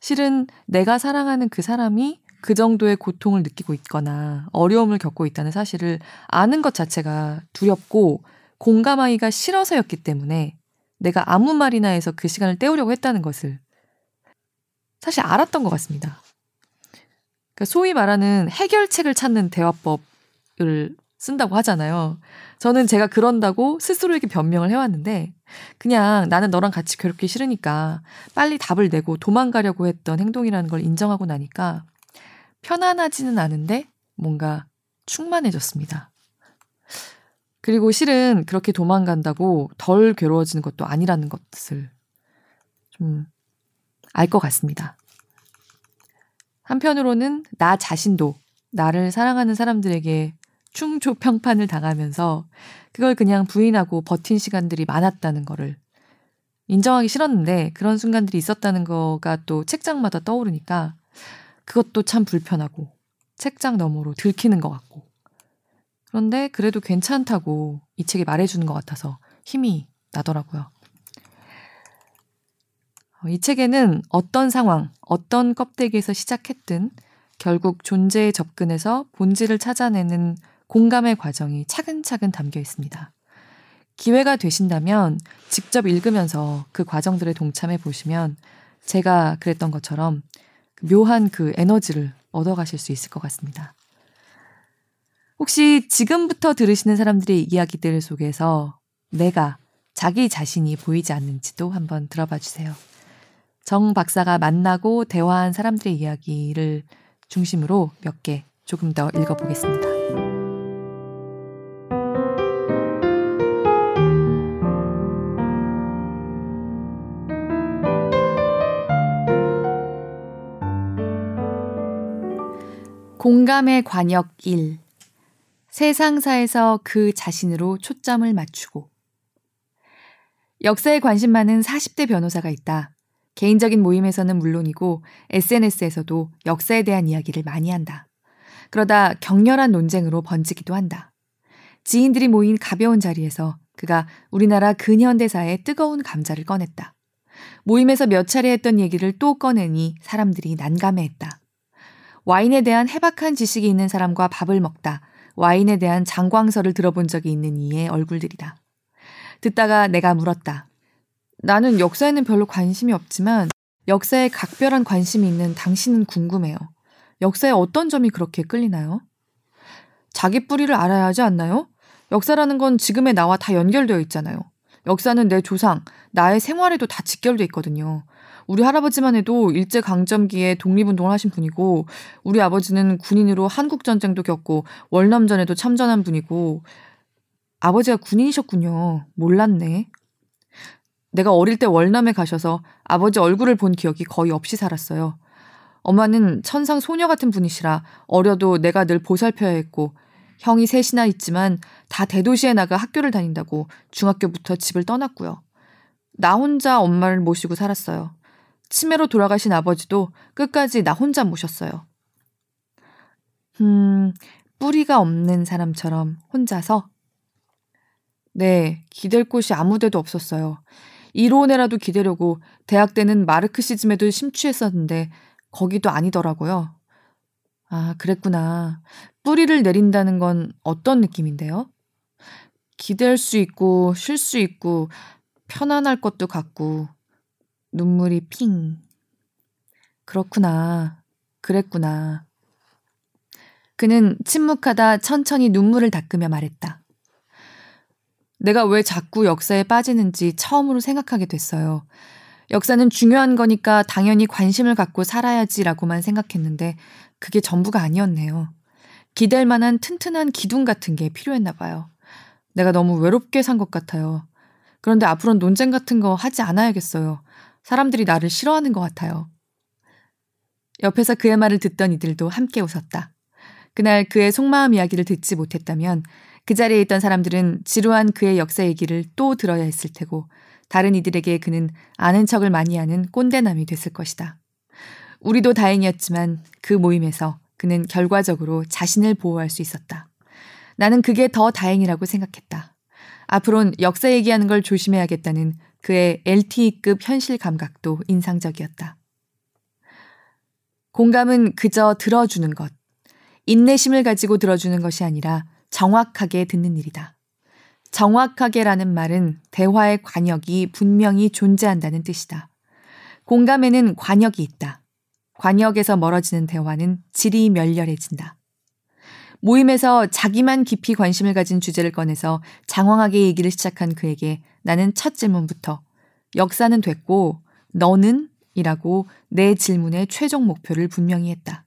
실은 내가 사랑하는 그 사람이 그 정도의 고통을 느끼고 있거나 어려움을 겪고 있다는 사실을 아는 것 자체가 두렵고 공감하기가 싫어서였기 때문에 내가 아무 말이나 해서 그 시간을 때우려고 했다는 것을 사실 알았던 것 같습니다. 그러니까 소위 말하는 해결책을 찾는 대화법을 쓴다고 하잖아요. 저는 제가 그런다고 스스로에게 변명을 해왔는데, 그냥 나는 너랑 같이 괴롭기 싫으니까 빨리 답을 내고 도망가려고 했던 행동이라는 걸 인정하고 나니까 편안하지는 않은데 뭔가 충만해졌습니다. 그리고 실은 그렇게 도망간다고 덜 괴로워지는 것도 아니라는 것을 좀 알 것 같습니다. 한편으로는 나 자신도 나를 사랑하는 사람들에게 충조평판을 당하면서 그걸 그냥 부인하고 버틴 시간들이 많았다는 거를 인정하기 싫었는데 그런 순간들이 있었다는 거가 또 책장마다 떠오르니까 그것도 참 불편하고 책장 너머로 들키는 것 같고 그런데 그래도 괜찮다고 이 책이 말해주는 것 같아서 힘이 나더라고요. 이 책에는 어떤 상황, 어떤 껍데기에서 시작했든 결국 존재에 접근해서 본질을 찾아내는 공감의 과정이 차근차근 담겨 있습니다. 기회가 되신다면 직접 읽으면서 그 과정들에 동참해 보시면 제가 그랬던 것처럼 묘한 그 에너지를 얻어가실 수 있을 것 같습니다. 혹시 지금부터 들으시는 사람들의 이야기들 속에서 내가 자기 자신이 보이지 않는지도 한번 들어봐 주세요. 정 박사가 만나고 대화한 사람들의 이야기를 중심으로 몇 개 조금 더 읽어보겠습니다. 공감의 관역 1. 세상사에서 그 자신으로 초점을 맞추고. 역사에 관심 많은 40대 변호사가 있다. 개인적인 모임에서는 물론이고 SNS에서도 역사에 대한 이야기를 많이 한다. 그러다 격렬한 논쟁으로 번지기도 한다. 지인들이 모인 가벼운 자리에서 그가 우리나라 근현대사의 뜨거운 감자를 꺼냈다. 모임에서 몇 차례 했던 얘기를 또 꺼내니 사람들이 난감해했다. 와인에 대한 해박한 지식이 있는 사람과 밥을 먹다 와인에 대한 장광설을 들어본 적이 있는 이의 얼굴들이다. 듣다가 내가 물었다. 나는 역사에는 별로 관심이 없지만 역사에 각별한 관심이 있는 당신은 궁금해요. 역사에 어떤 점이 그렇게 끌리나요? 자기 뿌리를 알아야 하지 않나요? 역사라는 건 지금의 나와 다 연결되어 있잖아요. 역사는 내 조상, 나의 생활에도 다 직결돼 있거든요. 우리 할아버지만 해도 일제 강점기에 독립운동을 하신 분이고, 우리 아버지는 군인으로 한국 전쟁도 겪고, 월남전에도 참전한 분이고, 아버지가 군인이셨군요. 몰랐네. 내가 어릴 때 월남에 가셔서 아버지 얼굴을 본 기억이 거의 없이 살았어요. 엄마는 천상 소녀 같은 분이시라 어려도 내가 늘 보살펴야 했고, 형이 셋이나 있지만 다 대도시에 나가 학교를 다닌다고 중학교부터 집을 떠났고요. 나 혼자 엄마를 모시고 살았어요. 치매로 돌아가신 아버지도 끝까지 나 혼자 모셨어요. 음, 뿌리가 없는 사람처럼 혼자서? 네, 기댈 곳이 아무 데도 없었어요. 이론에라도 기대려고 대학 때는 마르크시즘에도 심취했었는데 거기도 아니더라고요. 아, 그랬구나. 뿌리를 내린다는 건 어떤 느낌인데요? 기댈 수 있고, 쉴 수 있고, 편안할 것도 같고, 눈물이 핑. 그렇구나. 그랬구나. 그는 침묵하다 천천히 눈물을 닦으며 말했다. 내가 왜 자꾸 역사에 빠지는지 처음으로 생각하게 됐어요. 역사는 중요한 거니까 당연히 관심을 갖고 살아야지라고만 생각했는데 그게 전부가 아니었네요. 기댈 만한 튼튼한 기둥 같은 게 필요했나 봐요. 내가 너무 외롭게 산 것 같아요. 그런데 앞으로는 논쟁 같은 거 하지 않아야겠어요. 사람들이 나를 싫어하는 것 같아요. 옆에서 그의 말을 듣던 이들도 함께 웃었다. 그날 그의 속마음 이야기를 듣지 못했다면 그 자리에 있던 사람들은 지루한 그의 역사 얘기를 또 들어야 했을 테고 다른 이들에게 그는 아는 척을 많이 하는 꼰대남이 됐을 것이다. 우리도 다행이었지만 그 모임에서 그는 결과적으로 자신을 보호할 수 있었다. 나는 그게 더 다행이라고 생각했다. 앞으론 역사 얘기하는 걸 조심해야겠다는 그의 LTE급 현실 감각도 인상적이었다. 공감은 그저 들어주는 것, 인내심을 가지고 들어주는 것이 아니라 정확하게 듣는 일이다. 정확하게라는 말은 대화의 관역이 분명히 존재한다는 뜻이다. 공감에는 관역이 있다. 관역에서 멀어지는 대화는 질이 멸렬해진다. 모임에서 자기만 깊이 관심을 가진 주제를 꺼내서 장황하게 얘기를 시작한 그에게 나는 첫 질문부터 역사는 됐고 너는? 이라고 내 질문의 최종 목표를 분명히 했다.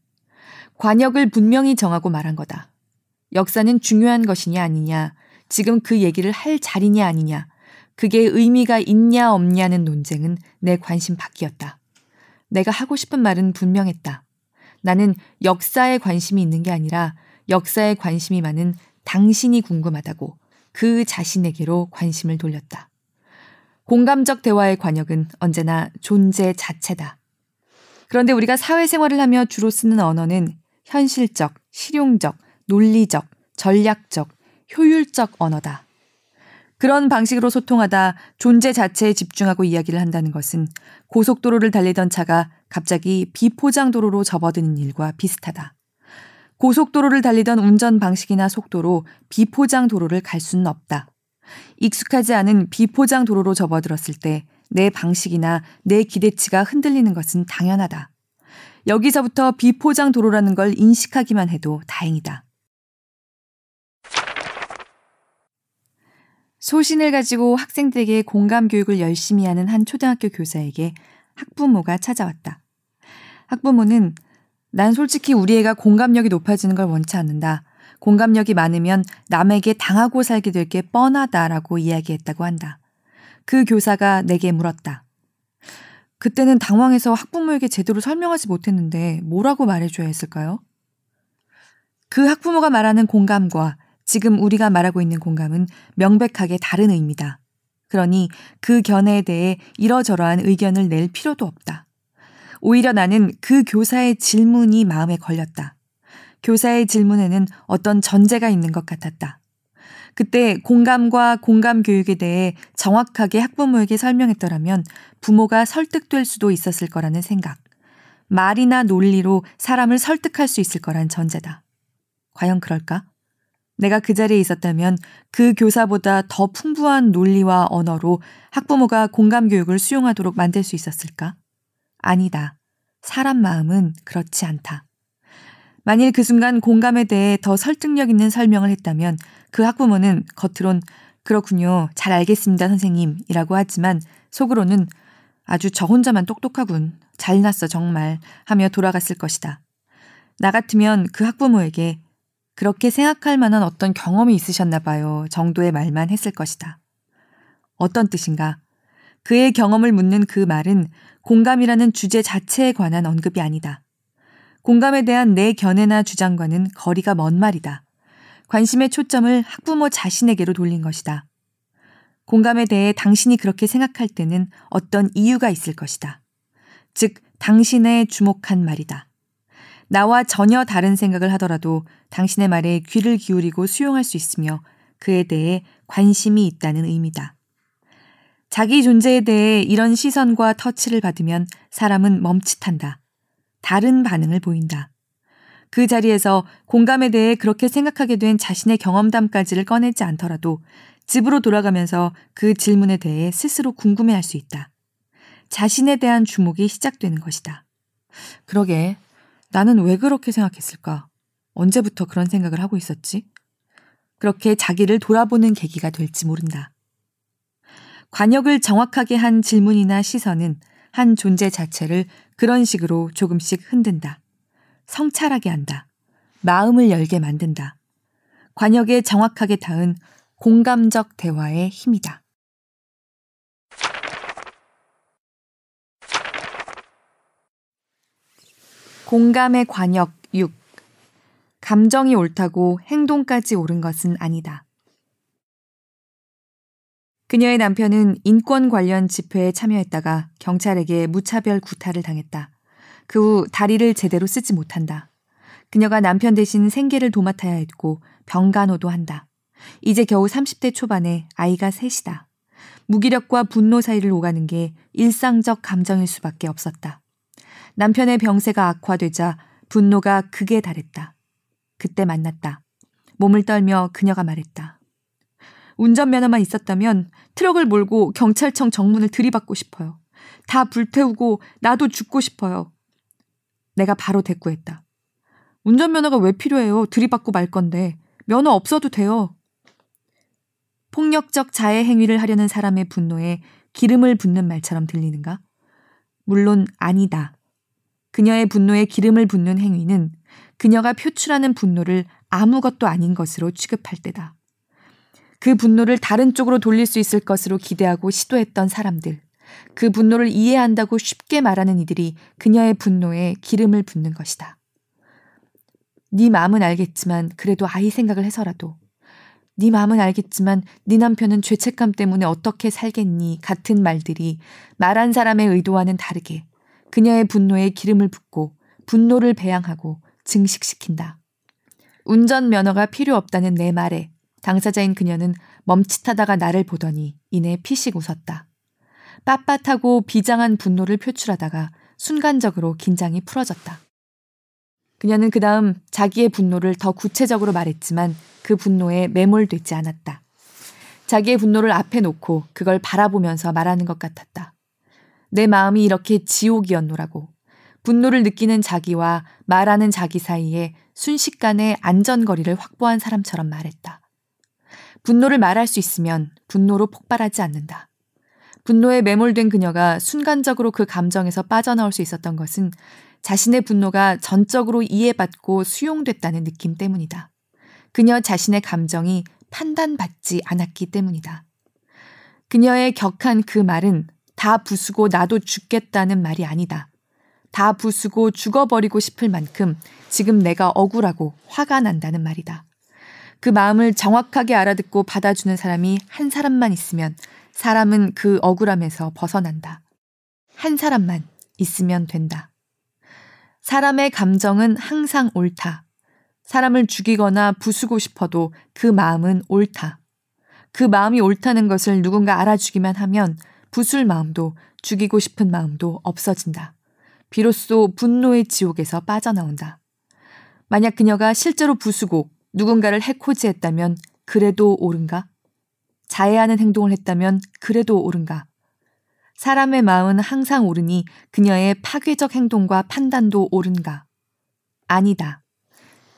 관역을 분명히 정하고 말한 거다. 역사는 중요한 것이냐 아니냐, 지금 그 얘기를 할 자리냐 아니냐, 그게 의미가 있냐 없냐는 논쟁은 내 관심 밖이었다. 내가 하고 싶은 말은 분명했다. 나는 역사에 관심이 있는 게 아니라 역사에 관심이 많은 당신이 궁금하다고 그 자신에게로 관심을 돌렸다. 공감적 대화의 관역은 언제나 존재 자체다. 그런데 우리가 사회생활을 하며 주로 쓰는 언어는 현실적, 실용적, 논리적, 전략적, 효율적 언어다. 그런 방식으로 소통하다 존재 자체에 집중하고 이야기를 한다는 것은 고속도로를 달리던 차가 갑자기 비포장 도로로 접어드는 일과 비슷하다. 고속도로를 달리던 운전 방식이나 속도로 비포장 도로를 갈 수는 없다. 익숙하지 않은 비포장 도로로 접어들었을 때 내 방식이나 내 기대치가 흔들리는 것은 당연하다. 여기서부터 비포장 도로라는 걸 인식하기만 해도 다행이다. 소신을 가지고 학생들에게 공감 교육을 열심히 하는 한 초등학교 교사에게 학부모가 찾아왔다. 학부모는 난 솔직히 우리 애가 공감력이 높아지는 걸 원치 않는다. 공감력이 많으면 남에게 당하고 살게 될 게 뻔하다라고 이야기했다고 한다. 그 교사가 내게 물었다. 그때는 당황해서 학부모에게 제대로 설명하지 못했는데 뭐라고 말해줘야 했을까요? 그 학부모가 말하는 공감과 지금 우리가 말하고 있는 공감은 명백하게 다른 의미다. 그러니 그 견해에 대해 이러저러한 의견을 낼 필요도 없다. 오히려 나는 그 교사의 질문이 마음에 걸렸다. 교사의 질문에는 어떤 전제가 있는 것 같았다. 그때 공감과 공감 교육에 대해 정확하게 학부모에게 설명했더라면 부모가 설득될 수도 있었을 거라는 생각. 말이나 논리로 사람을 설득할 수 있을 거란 전제다. 과연 그럴까? 내가 그 자리에 있었다면 그 교사보다 더 풍부한 논리와 언어로 학부모가 공감 교육을 수용하도록 만들 수 있었을까? 아니다. 사람 마음은 그렇지 않다. 만일 그 순간 공감에 대해 더 설득력 있는 설명을 했다면 그 학부모는 겉으론 그렇군요. 잘 알겠습니다, 선생님. 이라고 하지만 속으로는 아주 저 혼자만 똑똑하군. 잘났어, 정말. 하며 돌아갔을 것이다. 나 같으면 그 학부모에게 그렇게 생각할 만한 어떤 경험이 있으셨나 봐요. 정도의 말만 했을 것이다. 어떤 뜻인가? 그의 경험을 묻는 그 말은 공감이라는 주제 자체에 관한 언급이 아니다. 공감에 대한 내 견해나 주장과는 거리가 먼 말이다. 관심의 초점을 학부모 자신에게로 돌린 것이다. 공감에 대해 당신이 그렇게 생각할 때는 어떤 이유가 있을 것이다. 즉, 당신의 주목한 말이다. 나와 전혀 다른 생각을 하더라도 당신의 말에 귀를 기울이고 수용할 수 있으며 그에 대해 관심이 있다는 의미다. 자기 존재에 대해 이런 시선과 터치를 받으면 사람은 멈칫한다. 다른 반응을 보인다. 그 자리에서 공감에 대해 그렇게 생각하게 된 자신의 경험담까지를 꺼내지 않더라도 집으로 돌아가면서 그 질문에 대해 스스로 궁금해 할 수 있다. 자신에 대한 주목이 시작되는 것이다. 그러게, 나는 왜 그렇게 생각했을까? 언제부터 그런 생각을 하고 있었지? 그렇게 자기를 돌아보는 계기가 될지 모른다. 관역을 정확하게 한 질문이나 시선은 한 존재 자체를 그런 식으로 조금씩 흔든다. 성찰하게 한다. 마음을 열게 만든다. 관역에 정확하게 닿은 공감적 대화의 힘이다. 공감의 관역 6. 감정이 옳다고 행동까지 옳은 것은 아니다. 그녀의 남편은 인권 관련 집회에 참여했다가 경찰에게 무차별 구타를 당했다. 그 후 다리를 제대로 쓰지 못한다. 그녀가 남편 대신 생계를 도맡아야 했고 병간호도 한다. 이제 겨우 30대 초반에 아이가 셋이다. 무기력과 분노 사이를 오가는 게 일상적 감정일 수밖에 없었다. 남편의 병세가 악화되자 분노가 극에 달했다. 그때 만났다. 몸을 떨며 그녀가 말했다. 운전면허만 있었다면 트럭을 몰고 경찰청 정문을 들이받고 싶어요. 다 불태우고 나도 죽고 싶어요. 내가 바로 대꾸했다. 운전면허가 왜 필요해요? 들이받고 말 건데. 면허 없어도 돼요. 폭력적 자해 행위를 하려는 사람의 분노에 기름을 붓는 말처럼 들리는가? 물론 아니다. 그녀의 분노에 기름을 붓는 행위는 그녀가 표출하는 분노를 아무것도 아닌 것으로 취급할 때다. 그 분노를 다른 쪽으로 돌릴 수 있을 것으로 기대하고 시도했던 사람들, 그 분노를 이해한다고 쉽게 말하는 이들이 그녀의 분노에 기름을 붓는 것이다. 네 마음은 알겠지만 그래도 아이 생각을 해서라도 네 마음은 알겠지만 네 남편은 죄책감 때문에 어떻게 살겠니 같은 말들이 말한 사람의 의도와는 다르게 그녀의 분노에 기름을 붓고 분노를 배양하고 증식시킨다. 운전 면허가 필요 없다는 내 말에 당사자인 그녀는 멈칫하다가 나를 보더니 이내 피식 웃었다. 빳빳하고 비장한 분노를 표출하다가 순간적으로 긴장이 풀어졌다. 그녀는 그 다음 자기의 분노를 더 구체적으로 말했지만 그 분노에 매몰되지 않았다. 자기의 분노를 앞에 놓고 그걸 바라보면서 말하는 것 같았다. 내 마음이 이렇게 지옥이었노라고. 분노를 느끼는 자기와 말하는 자기 사이에 순식간에 안전거리를 확보한 사람처럼 말했다. 분노를 말할 수 있으면 분노로 폭발하지 않는다. 분노에 매몰된 그녀가 순간적으로 그 감정에서 빠져나올 수 있었던 것은 자신의 분노가 전적으로 이해받고 수용됐다는 느낌 때문이다. 그녀 자신의 감정이 판단받지 않았기 때문이다. 그녀의 격한 그 말은 다 부수고 나도 죽겠다는 말이 아니다. 다 부수고 죽어버리고 싶을 만큼 지금 내가 억울하고 화가 난다는 말이다. 그 마음을 정확하게 알아듣고 받아주는 사람이 한 사람만 있으면 사람은 그 억울함에서 벗어난다. 한 사람만 있으면 된다. 사람의 감정은 항상 옳다. 사람을 죽이거나 부수고 싶어도 그 마음은 옳다. 그 마음이 옳다는 것을 누군가 알아주기만 하면 부술 마음도 죽이고 싶은 마음도 없어진다. 비로소 분노의 지옥에서 빠져나온다. 만약 그녀가 실제로 부수고 누군가를 해코지했다면 그래도 옳은가? 자해하는 행동을 했다면 그래도 옳은가? 사람의 마음은 항상 옳으니 그녀의 파괴적 행동과 판단도 옳은가? 아니다.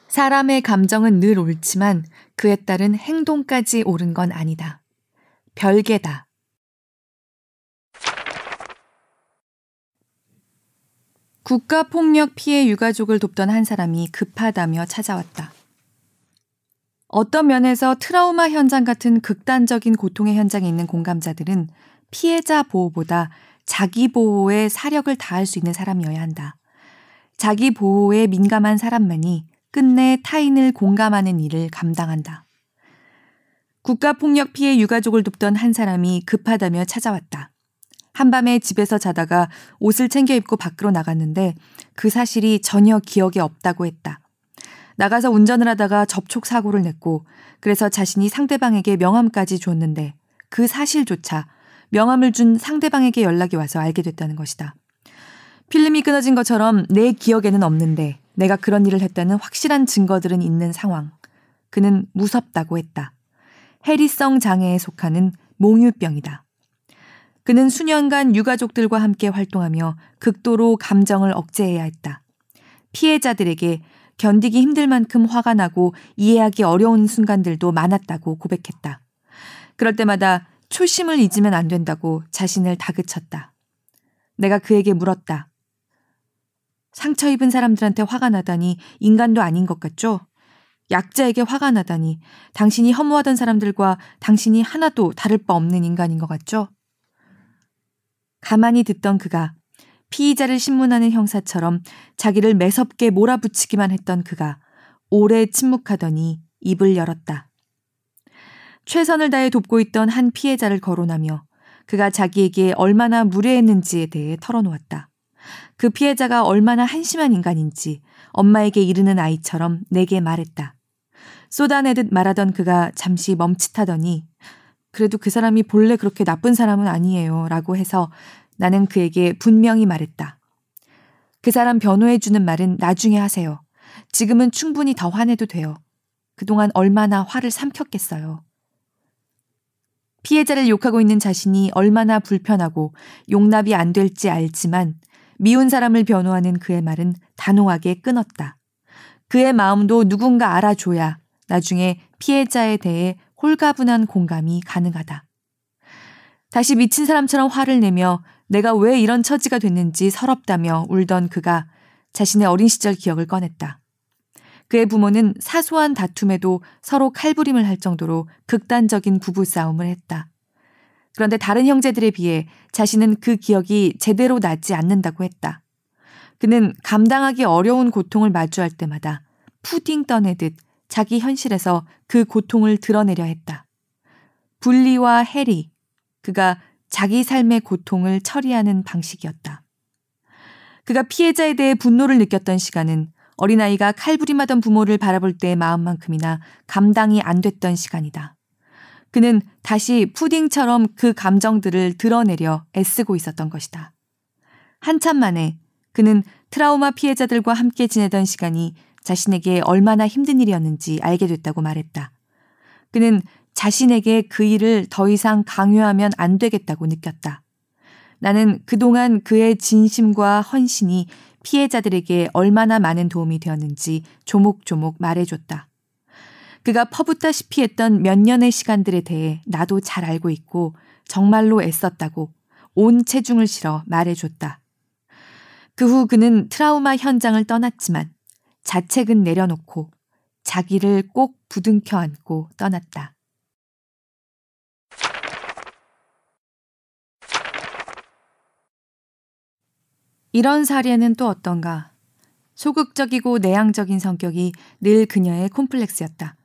사람의 감정은 늘 옳지만 그에 따른 행동까지 옳은 건 아니다. 별개다. 국가폭력 피해 유가족을 돕던 한 사람이 급하다며 찾아왔다. 어떤 면에서 트라우마 현장 같은 극단적인 고통의 현장에 있는 공감자들은 피해자 보호보다 자기 보호에 사력을 다할 수 있는 사람이어야 한다. 자기 보호에 민감한 사람만이 끝내 타인을 공감하는 일을 감당한다. 국가폭력 피해 유가족을 돕던 한 사람이 급하다며 찾아왔다. 한밤에 집에서 자다가 옷을 챙겨 입고 밖으로 나갔는데 그 사실이 전혀 기억에 없다고 했다. 나가서 운전을 하다가 접촉 사고를 냈고 그래서 자신이 상대방에게 명함까지 줬는데 그 사실조차 명함을 준 상대방에게 연락이 와서 알게 됐다는 것이다. 필름이 끊어진 것처럼 내 기억에는 없는데 내가 그런 일을 했다는 확실한 증거들은 있는 상황. 그는 무섭다고 했다. 해리성 장애에 속하는 몽유병이다. 그는 수년간 유가족들과 함께 활동하며 극도로 감정을 억제해야 했다. 피해자들에게 견디기 힘들 만큼 화가 나고 이해하기 어려운 순간들도 많았다고 고백했다. 그럴 때마다 초심을 잊으면 안 된다고 자신을 다그쳤다. 내가 그에게 물었다. 상처 입은 사람들한테 화가 나다니 인간도 아닌 것 같죠? 약자에게 화가 나다니 당신이 허무하던 사람들과 당신이 하나도 다를 바 없는 인간인 것 같죠? 가만히 듣던 그가 피의자를 신문하는 형사처럼 자기를 매섭게 몰아붙이기만 했던 그가 오래 침묵하더니 입을 열었다. 최선을 다해 돕고 있던 한 피해자를 거론하며 그가 자기에게 얼마나 무례했는지에 대해 털어놓았다. 그 피해자가 얼마나 한심한 인간인지 엄마에게 이르는 아이처럼 내게 말했다. 쏟아내듯 말하던 그가 잠시 멈칫하더니 그래도 그 사람이 본래 그렇게 나쁜 사람은 아니에요. 라고 해서 나는 그에게 분명히 말했다. 그 사람 변호해주는 말은 나중에 하세요. 지금은 충분히 더 화내도 돼요. 그동안 얼마나 화를 삼켰겠어요. 피해자를 욕하고 있는 자신이 얼마나 불편하고 용납이 안 될지 알지만 미운 사람을 변호하는 그의 말은 단호하게 끊었다. 그의 마음도 누군가 알아줘야 나중에 피해자에 대해 홀가분한 공감이 가능하다. 다시 미친 사람처럼 화를 내며 내가 왜 이런 처지가 됐는지 서럽다며 울던 그가 자신의 어린 시절 기억을 꺼냈다. 그의 부모는 사소한 다툼에도 서로 칼부림을 할 정도로 극단적인 부부싸움을 했다. 그런데 다른 형제들에 비해 자신은 그 기억이 제대로 나지 않는다고 했다. 그는 감당하기 어려운 고통을 마주할 때마다 푸딩 떠내듯 자기 현실에서 그 고통을 드러내려 했다. 분리와 해리, 그가 자기 삶의 고통을 처리하는 방식이었다. 그가 피해자에 대해 분노를 느꼈던 시간은 어린아이가 칼부림하던 부모를 바라볼 때의 마음만큼이나 감당이 안 됐던 시간이다. 그는 다시 푸딩처럼 그 감정들을 드러내려 애쓰고 있었던 것이다. 한참 만에 그는 트라우마 피해자들과 함께 지내던 시간이 자신에게 얼마나 힘든 일이었는지 알게 됐다고 말했다. 그는 자신에게 그 일을 더 이상 강요하면 안 되겠다고 느꼈다. 나는 그동안 그의 진심과 헌신이 피해자들에게 얼마나 많은 도움이 되었는지 조목조목 말해줬다. 그가 퍼붓다시피 했던 몇 년의 시간들에 대해 나도 잘 알고 있고 정말로 애썼다고 온 체중을 실어 말해줬다. 그 후 그는 트라우마 현장을 떠났지만 자책은 내려놓고 자기를 꼭 부둥켜 안고 떠났다. 이런 사례는 또 어떤가? 소극적이고 내향적인 성격이 늘 그녀의 콤플렉스였다.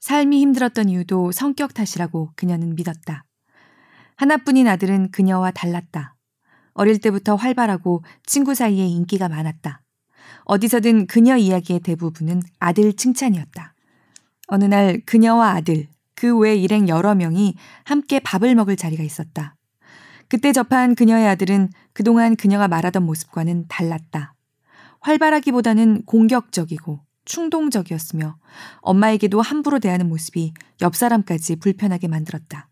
삶이 힘들었던 이유도 성격 탓이라고 그녀는 믿었다. 하나뿐인 아들은 그녀와 달랐다. 어릴 때부터 활발하고 친구 사이에 인기가 많았다. 어디서든 그녀 이야기의 대부분은 아들 칭찬이었다. 어느 날 그녀와 아들, 그 외 일행 여러 명이 함께 밥을 먹을 자리가 있었다. 그때 접한 그녀의 아들은 그동안 그녀가 말하던 모습과는 달랐다. 활발하기보다는 공격적이고 충동적이었으며 엄마에게도 함부로 대하는 모습이 옆 사람까지 불편하게 만들었다.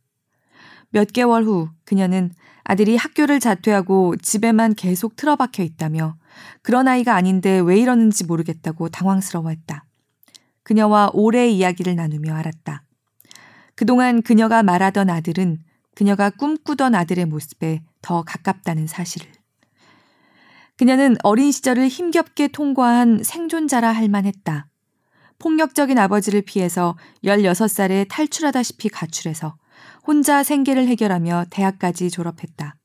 몇 개월 후 그녀는 아들이 학교를 자퇴하고 집에만 계속 틀어박혀 있다며 그런 아이가 아닌데 왜 이러는지 모르겠다고 당황스러워했다. 그녀와 오래 이야기를 나누며 알았다. 그동안 그녀가 말하던 아들은 그녀가 꿈꾸던 아들의 모습에 더 가깝다는 사실을. 그녀는 어린 시절을 힘겹게 통과한 생존자라 할 만했다. 폭력적인 아버지를 피해서 16살에 탈출하다시피 가출해서 혼자 생계를 해결하며 대학까지 졸업했다.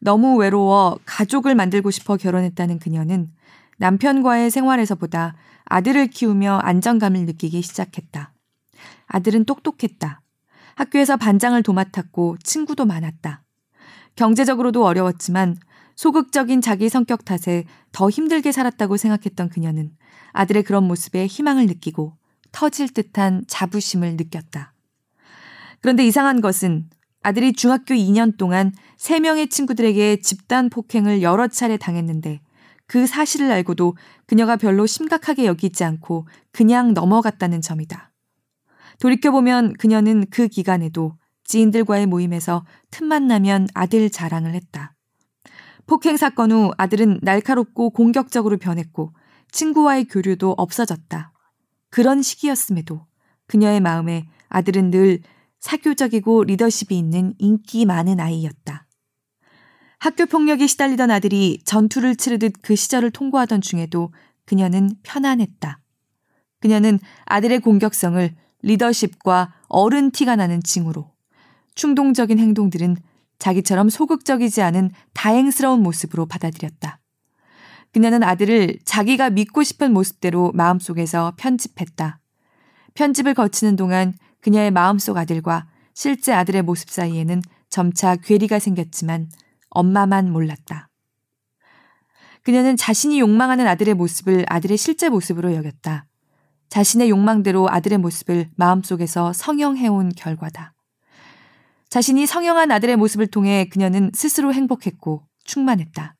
너무 외로워 가족을 만들고 싶어 결혼했다는 그녀는 남편과의 생활에서보다 아들을 키우며 안정감을 느끼기 시작했다. 아들은 똑똑했다. 학교에서 반장을 도맡았고 친구도 많았다. 경제적으로도 어려웠지만 소극적인 자기 성격 탓에 더 힘들게 살았다고 생각했던 그녀는 아들의 그런 모습에 희망을 느끼고 터질 듯한 자부심을 느꼈다. 그런데 이상한 것은 아들이 중학교 2년 동안 3명의 친구들에게 집단 폭행을 여러 차례 당했는데 그 사실을 알고도 그녀가 별로 심각하게 여기지 않고 그냥 넘어갔다는 점이다. 돌이켜보면 그녀는 그 기간에도 지인들과의 모임에서 틈만 나면 아들 자랑을 했다. 폭행 사건 후 아들은 날카롭고 공격적으로 변했고 친구와의 교류도 없어졌다. 그런 시기였음에도 그녀의 마음에 아들은 늘 사교적이고 리더십이 있는 인기 많은 아이였다. 학교 폭력에 시달리던 아들이 전투를 치르듯 그 시절을 통과하던 중에도 그녀는 편안했다. 그녀는 아들의 공격성을 리더십과 어른 티가 나는 징후로 충동적인 행동들은 자기처럼 소극적이지 않은 다행스러운 모습으로 받아들였다. 그녀는 아들을 자기가 믿고 싶은 모습대로 마음속에서 편집했다. 편집을 거치는 동안 그녀의 마음속 아들과 실제 아들의 모습 사이에는 점차 괴리가 생겼지만 엄마만 몰랐다. 그녀는 자신이 욕망하는 아들의 모습을 아들의 실제 모습으로 여겼다. 자신의 욕망대로 아들의 모습을 마음속에서 성형해온 결과다. 자신이 성형한 아들의 모습을 통해 그녀는 스스로 행복했고 충만했다.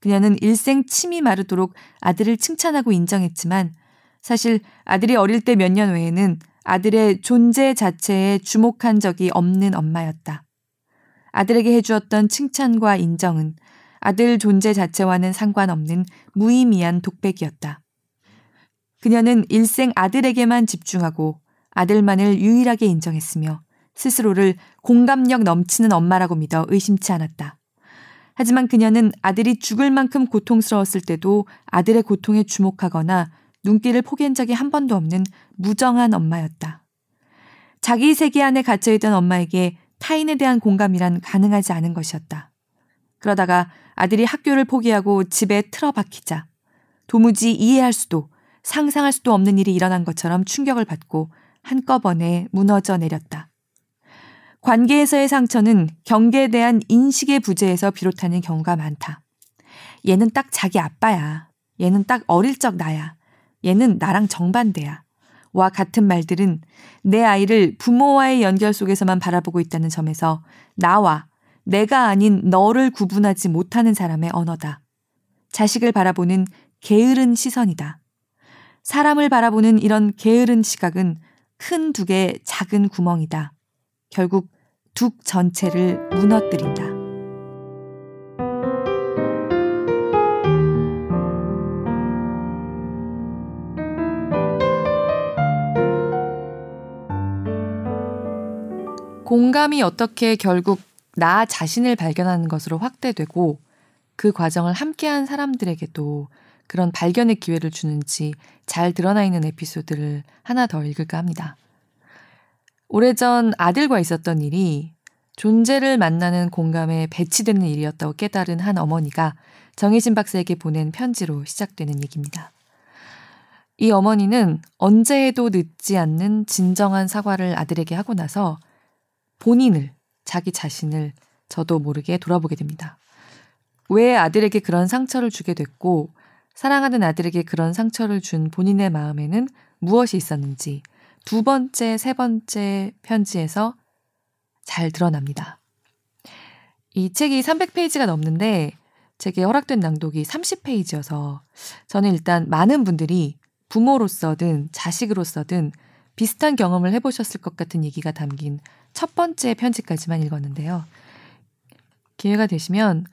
그녀는 일생 침이 마르도록 아들을 칭찬하고 인정했지만 사실 아들이 어릴 때 몇 년 외에는 아들의 존재 자체에 주목한 적이 없는 엄마였다. 아들에게 해주었던 칭찬과 인정은 아들 존재 자체와는 상관없는 무의미한 독백이었다. 그녀는 일생 아들에게만 집중하고 아들만을 유일하게 인정했으며 스스로를 공감력 넘치는 엄마라고 믿어 의심치 않았다. 하지만 그녀는 아들이 죽을 만큼 고통스러웠을 때도 아들의 고통에 주목하거나 눈길을 포기한 적이 한 번도 없는 무정한 엄마였다. 자기 세계 안에 갇혀있던 엄마에게 타인에 대한 공감이란 가능하지 않은 것이었다. 그러다가 아들이 학교를 포기하고 집에 틀어박히자 도무지 이해할 수도 상상할 수도 없는 일이 일어난 것처럼 충격을 받고 한꺼번에 무너져 내렸다. 관계에서의 상처는 경계에 대한 인식의 부재에서 비롯하는 경우가 많다. 얘는 딱 자기 아빠야. 얘는 딱 어릴 적 나야. 얘는 나랑 정반대야. 와 같은 말들은 내 아이를 부모와의 연결 속에서만 바라보고 있다는 점에서 나와 내가 아닌 너를 구분하지 못하는 사람의 언어다. 자식을 바라보는 게으른 시선이다. 사람을 바라보는 이런 게으른 시각은 큰 둑의 작은 구멍이다. 결국 둑 전체를 무너뜨린다. 공감이 어떻게 결국 나 자신을 발견하는 것으로 확대되고 그 과정을 함께한 사람들에게도 그런 발견의 기회를 주는지 잘 드러나 있는 에피소드를 하나 더 읽을까 합니다. 오래전 아들과 있었던 일이 존재를 만나는 공감에 배치되는 일이었다고 깨달은 한 어머니가 정혜진 박사에게 보낸 편지로 시작되는 얘기입니다. 이 어머니는 언제 해도 늦지 않는 진정한 사과를 아들에게 하고 나서 본인을, 자기 자신을 저도 모르게 돌아보게 됩니다. 왜 아들에게 그런 상처를 주게 됐고, 사랑하는 아들에게 그런 상처를 준 본인의 마음에는 무엇이 있었는지 두 번째, 세 번째 편지에서 잘 드러납니다. 이 책이 300페이지가 넘는데 제게 허락된 낭독이 30페이지여서 저는 일단 많은 분들이 부모로서든 자식으로서든 비슷한 경험을 해보셨을 것 같은 얘기가 담긴 첫 번째 편지까지만 읽었는데요. 기회가 되시면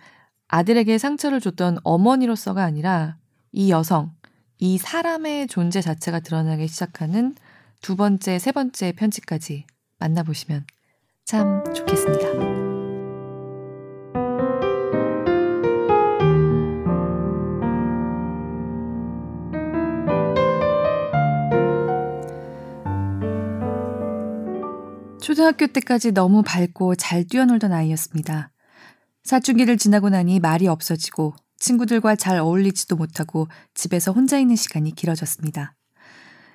아들에게 상처를 줬던 어머니로서가 아니라 이 여성, 이 사람의 존재 자체가 드러나기 시작하는 두 번째, 세 번째 편지까지 만나보시면 참 좋겠습니다. 초등학교 때까지 너무 밝고 잘 뛰어놀던 아이였습니다. 사춘기를 지나고 나니 말이 없어지고 친구들과 잘 어울리지도 못하고 집에서 혼자 있는 시간이 길어졌습니다.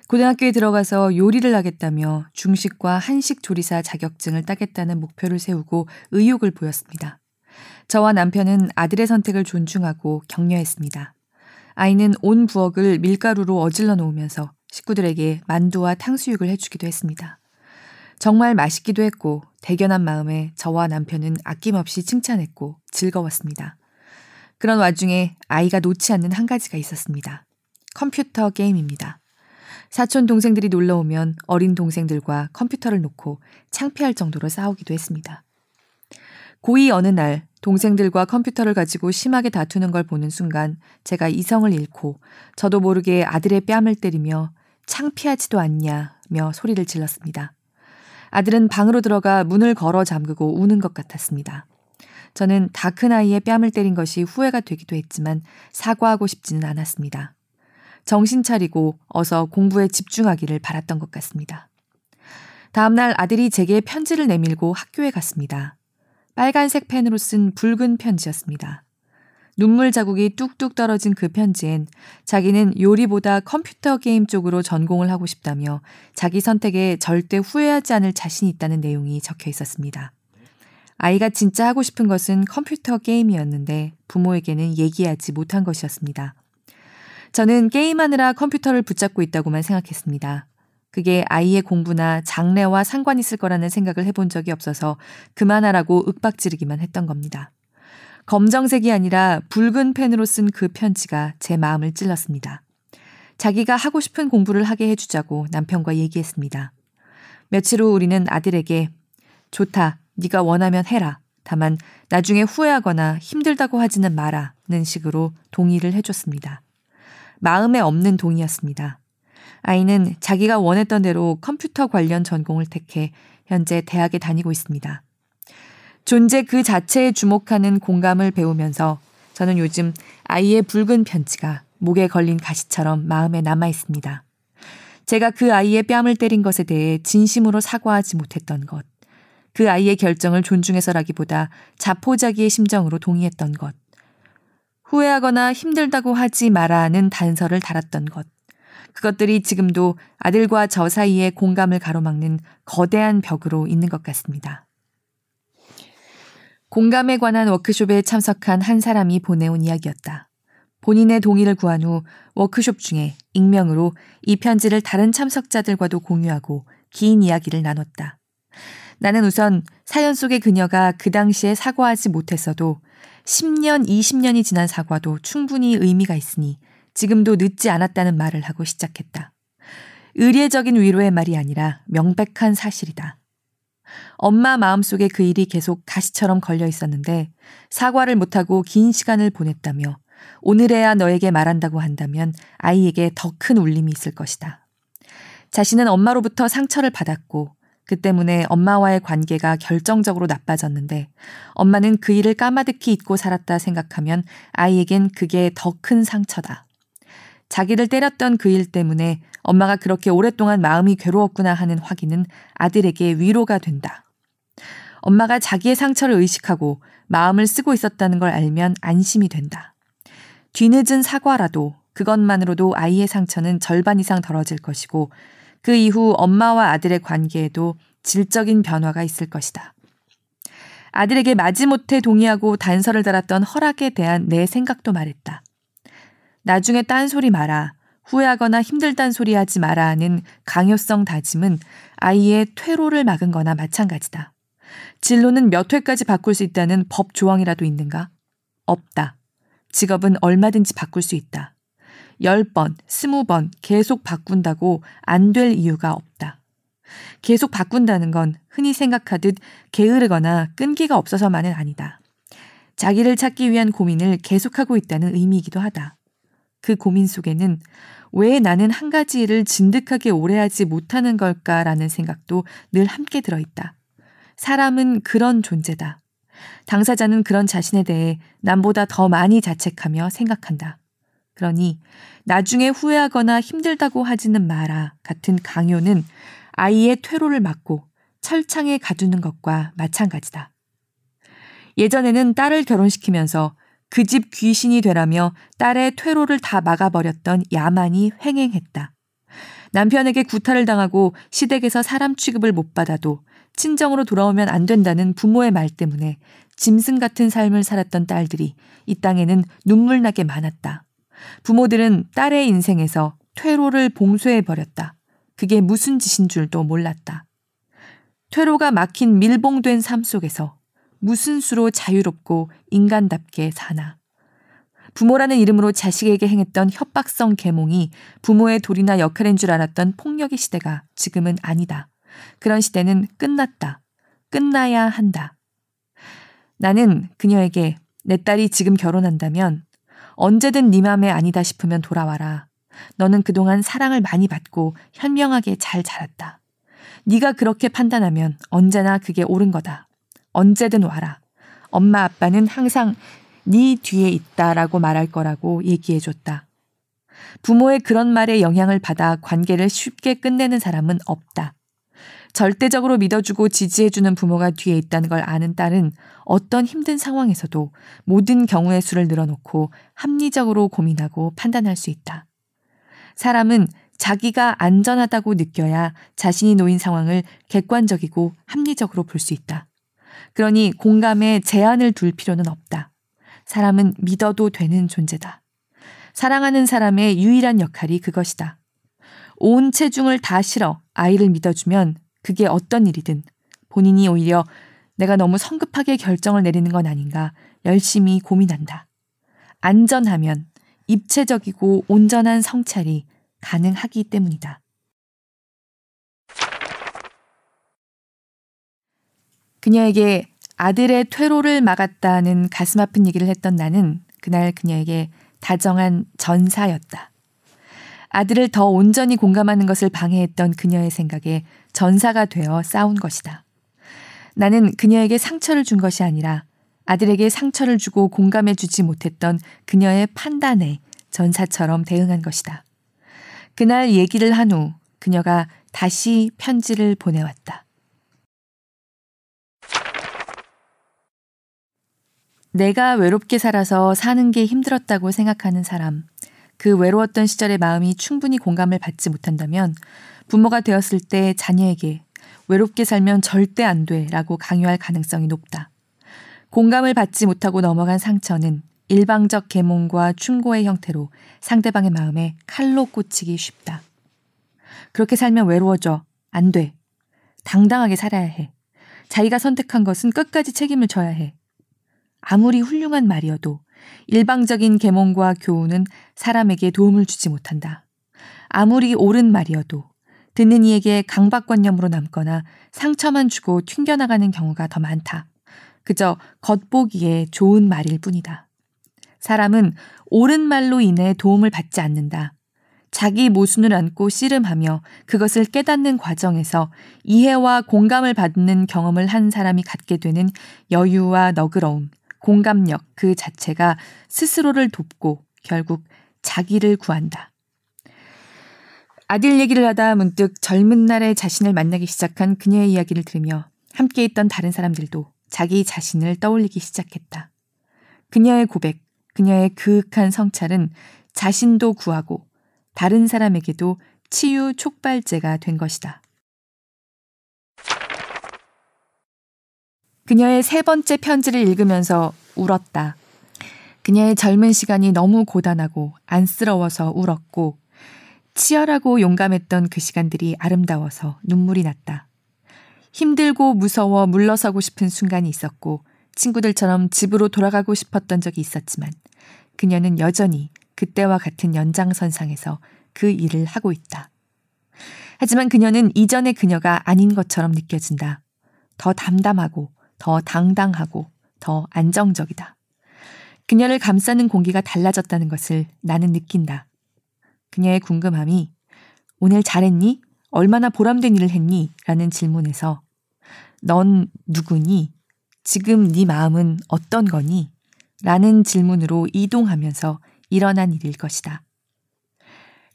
고등학교에 들어가서 요리를 하겠다며 중식과 한식 조리사 자격증을 따겠다는 목표를 세우고 의욕을 보였습니다. 저와 남편은 아들의 선택을 존중하고 격려했습니다. 아이는 온 부엌을 밀가루로 어질러 놓으면서 식구들에게 만두와 탕수육을 해주기도 했습니다. 정말 맛있기도 했고 대견한 마음에 저와 남편은 아낌없이 칭찬했고 즐거웠습니다. 그런 와중에 아이가 놓지 않는 한 가지가 있었습니다. 컴퓨터 게임입니다. 사촌 동생들이 놀러 오면 어린 동생들과 컴퓨터를 놓고 창피할 정도로 싸우기도 했습니다. 고2 어느 날 동생들과 컴퓨터를 가지고 심하게 다투는 걸 보는 순간 제가 이성을 잃고 저도 모르게 아들의 뺨을 때리며 창피하지도 않냐며 소리를 질렀습니다. 아들은 방으로 들어가 문을 걸어 잠그고 우는 것 같았습니다. 저는 다큰 아이의 뺨을 때린 것이 후회가 되기도 했지만 사과하고 싶지는 않았습니다. 정신 차리고 어서 공부에 집중하기를 바랐던 것 같습니다. 다음날 아들이 제게 편지를 내밀고 학교에 갔습니다. 빨간색 펜으로 쓴 붉은 편지였습니다. 눈물 자국이 뚝뚝 떨어진 그 편지엔 자기는 요리보다 컴퓨터 게임 쪽으로 전공을 하고 싶다며 자기 선택에 절대 후회하지 않을 자신이 있다는 내용이 적혀 있었습니다. 아이가 진짜 하고 싶은 것은 컴퓨터 게임이었는데 부모에게는 얘기하지 못한 것이었습니다. 저는 게임하느라 컴퓨터를 붙잡고 있다고만 생각했습니다. 그게 아이의 공부나 장래와 상관 있을 거라는 생각을 해본 적이 없어서 그만하라고 윽박 지르기만 했던 겁니다. 검정색이 아니라 붉은 펜으로 쓴 그 편지가 제 마음을 찔렀습니다. 자기가 하고 싶은 공부를 하게 해주자고 남편과 얘기했습니다. 며칠 후 우리는 아들에게 좋다, 네가 원하면 해라. 다만 나중에 후회하거나 힘들다고 하지는 마라는 식으로 동의를 해줬습니다. 마음에 없는 동의였습니다. 아이는 자기가 원했던 대로 컴퓨터 관련 전공을 택해 현재 대학에 다니고 있습니다. 존재 그 자체에 주목하는 공감을 배우면서 저는 요즘 아이의 붉은 편지가 목에 걸린 가시처럼 마음에 남아 있습니다. 제가 그 아이의 뺨을 때린 것에 대해 진심으로 사과하지 못했던 것, 그 아이의 결정을 존중해서라기보다 자포자기의 심정으로 동의했던 것, 후회하거나 힘들다고 하지 마라는 단서를 달았던 것, 그것들이 지금도 아들과 저 사이에 공감을 가로막는 거대한 벽으로 있는 것 같습니다. 공감에 관한 워크숍에 참석한 한 사람이 보내온 이야기였다. 본인의 동의를 구한 후 워크숍 중에 익명으로 이 편지를 다른 참석자들과도 공유하고 긴 이야기를 나눴다. 나는 우선 사연 속의 그녀가 그 당시에 사과하지 못했어도 10년, 20년이 지난 사과도 충분히 의미가 있으니 지금도 늦지 않았다는 말을 하고 시작했다. 의례적인 위로의 말이 아니라 명백한 사실이다. 엄마 마음속에 그 일이 계속 가시처럼 걸려 있었는데 사과를 못하고 긴 시간을 보냈다며 오늘에야 너에게 말한다고 한다면 아이에게 더 큰 울림이 있을 것이다. 자신은 엄마로부터 상처를 받았고 그 때문에 엄마와의 관계가 결정적으로 나빠졌는데 엄마는 그 일을 까마득히 잊고 살았다 생각하면 아이에겐 그게 더 큰 상처다. 자기를 때렸던 그 일 때문에 엄마가 그렇게 오랫동안 마음이 괴로웠구나 하는 확인은 아들에게 위로가 된다. 엄마가 자기의 상처를 의식하고 마음을 쓰고 있었다는 걸 알면 안심이 된다. 뒤늦은 사과라도 그것만으로도 아이의 상처는 절반 이상 덜어질 것이고 그 이후 엄마와 아들의 관계에도 질적인 변화가 있을 것이다. 아들에게 마지못해 동의하고 단서를 달았던 허락에 대한 내 생각도 말했다. 나중에 딴소리 마라. 후회하거나 힘들단 소리 하지 마라 하는 강요성 다짐은 아이의 퇴로를 막은 거나 마찬가지다. 진로는 몇 회까지 바꿀 수 있다는 법 조항이라도 있는가? 없다. 직업은 얼마든지 바꿀 수 있다. 10번, 20번 계속 바꾼다고 안 될 이유가 없다. 계속 바꾼다는 건 흔히 생각하듯 게으르거나 끈기가 없어서만은 아니다. 자기를 찾기 위한 고민을 계속하고 있다는 의미이기도 하다. 그 고민 속에는 왜 나는 한 가지 일을 진득하게 오래 하지 못하는 걸까라는 생각도 늘 함께 들어있다. 사람은 그런 존재다. 당사자는 그런 자신에 대해 남보다 더 많이 자책하며 생각한다. 그러니 나중에 후회하거나 힘들다고 하지는 마라 같은 강요는 아이의 퇴로를 막고 철창에 가두는 것과 마찬가지다. 예전에는 딸을 결혼시키면서 그 집 귀신이 되라며 딸의 퇴로를 다 막아버렸던 야만이 횡행했다. 남편에게 구타를 당하고 시댁에서 사람 취급을 못 받아도 친정으로 돌아오면 안 된다는 부모의 말 때문에 짐승 같은 삶을 살았던 딸들이 이 땅에는 눈물나게 많았다. 부모들은 딸의 인생에서 퇴로를 봉쇄해 버렸다. 그게 무슨 짓인 줄도 몰랐다. 퇴로가 막힌 밀봉된 삶 속에서 무슨 수로 자유롭고 인간답게 사나. 부모라는 이름으로 자식에게 행했던 협박성 계몽이 부모의 돌이나 역할인 줄 알았던 폭력의 시대가 지금은 아니다. 그런 시대는 끝났다. 끝나야 한다. 나는 그녀에게 내 딸이 지금 결혼한다면 언제든 네 맘에 아니다 싶으면 돌아와라. 너는 그동안 사랑을 많이 받고 현명하게 잘 자랐다. 네가 그렇게 판단하면 언제나 그게 옳은 거다. 언제든 와라. 엄마 아빠는 항상 네 뒤에 있다라고 말할 거라고 얘기해 줬다. 부모의 그런 말에 영향을 받아 관계를 쉽게 끝내는 사람은 없다. 절대적으로 믿어주고 지지해주는 부모가 뒤에 있다는 걸 아는 딸은 어떤 힘든 상황에서도 모든 경우의 수를 늘어놓고 합리적으로 고민하고 판단할 수 있다. 사람은 자기가 안전하다고 느껴야 자신이 놓인 상황을 객관적이고 합리적으로 볼 수 있다. 그러니 공감에 제한을 둘 필요는 없다. 사람은 믿어도 되는 존재다. 사랑하는 사람의 유일한 역할이 그것이다. 온 체중을 다 실어 아이를 믿어주면 그게 어떤 일이든 본인이 오히려 내가 너무 성급하게 결정을 내리는 건 아닌가 열심히 고민한다. 안전하면 입체적이고 온전한 성찰이 가능하기 때문이다. 그녀에게 아들의 퇴로를 막았다는 가슴 아픈 얘기를 했던 나는 그날 그녀에게 다정한 전사였다. 아들을 더 온전히 공감하는 것을 방해했던 그녀의 생각에 전사가 되어 싸운 것이다. 나는 그녀에게 상처를 준 것이 아니라 아들에게 상처를 주고 공감해 주지 못했던 그녀의 판단에 전사처럼 대응한 것이다. 그날 얘기를 한 후 그녀가 다시 편지를 보내왔다. 내가 외롭게 살아서 사는 게 힘들었다고 생각하는 사람, 그 외로웠던 시절의 마음이 충분히 공감을 받지 못한다면 부모가 되었을 때 자녀에게 외롭게 살면 절대 안 돼 라고 강요할 가능성이 높다. 공감을 받지 못하고 넘어간 상처는 일방적 계몽과 충고의 형태로 상대방의 마음에 칼로 꽂히기 쉽다. 그렇게 살면 외로워져. 안 돼. 당당하게 살아야 해. 자기가 선택한 것은 끝까지 책임을 져야 해. 아무리 훌륭한 말이어도 일방적인 계몽과 교훈은 사람에게 도움을 주지 못한다. 아무리 옳은 말이어도 듣는 이에게 강박관념으로 남거나 상처만 주고 튕겨나가는 경우가 더 많다. 그저 겉보기에 좋은 말일 뿐이다. 사람은 옳은 말로 인해 도움을 받지 않는다. 자기 모순을 안고 씨름하며 그것을 깨닫는 과정에서 이해와 공감을 받는 경험을 한 사람이 갖게 되는 여유와 너그러움, 공감력 그 자체가 스스로를 돕고 결국 자기를 구한다. 아들 얘기를 하다 문득 젊은 날에 자신을 만나기 시작한 그녀의 이야기를 들으며 함께 있던 다른 사람들도 자기 자신을 떠올리기 시작했다. 그녀의 고백, 그녀의 그윽한 성찰은 자신도 구하고 다른 사람에게도 치유 촉발제가 된 것이다. 그녀의 세 번째 편지를 읽으면서 울었다. 그녀의 젊은 시간이 너무 고단하고 안쓰러워서 울었고 치열하고 용감했던 그 시간들이 아름다워서 눈물이 났다. 힘들고 무서워 물러서고 싶은 순간이 있었고 친구들처럼 집으로 돌아가고 싶었던 적이 있었지만 그녀는 여전히 그때와 같은 연장선상에서 그 일을 하고 있다. 하지만 그녀는 이전의 그녀가 아닌 것처럼 느껴진다. 더 담담하고 더 당당하고 더 안정적이다. 그녀를 감싸는 공기가 달라졌다는 것을 나는 느낀다. 그녀의 궁금함이 오늘 잘했니? 얼마나 보람된 일을 했니? 라는 질문에서 넌 누구니? 지금 네 마음은 어떤 거니? 라는 질문으로 이동하면서 일어난 일일 것이다.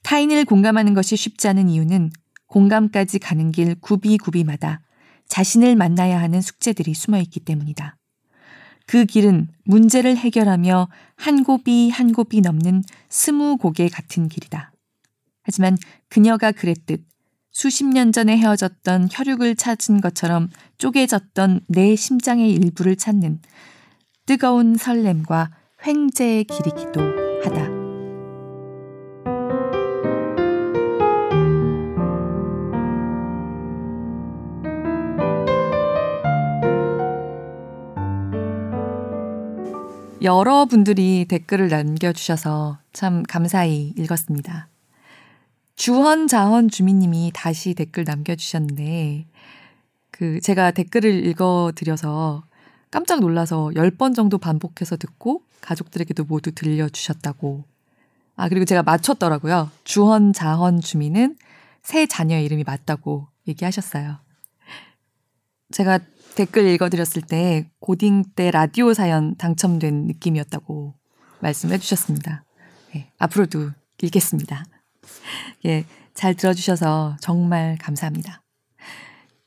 타인을 공감하는 것이 쉽지 않은 이유는 공감까지 가는 길 구비구비마다 자신을 만나야 하는 숙제들이 숨어 있기 때문이다. 그 길은 문제를 해결하며 한 곱이 한 곱이 넘는 스무 곡의 같은 길이다. 하지만 그녀가 그랬듯 수십 년 전에 헤어졌던 혈육을 찾은 것처럼 쪼개졌던 내 심장의 일부를 찾는 뜨거운 설렘과 횡재의 길이기도 하다. 여러분들이 댓글을 남겨주셔서 참 감사히 읽었습니다. 주헌 자헌 주민님이 다시 댓글 남겨주셨는데, 그, 제가 댓글을 읽어드려서 깜짝 놀라서 10번 정도 반복해서 듣고 가족들에게도 모두 들려주셨다고. 아, 그리고 제가 맞췄더라고요. 주헌 자헌 주민은 새 자녀의 이름이 맞다고 얘기하셨어요. 제가 댓글 읽어드렸을 때 고딩 때 라디오 사연 당첨된 느낌이었다고 말씀해 주셨습니다. 네, 앞으로도 읽겠습니다. [laughs] 예, 잘 들어주셔서 정말 감사합니다.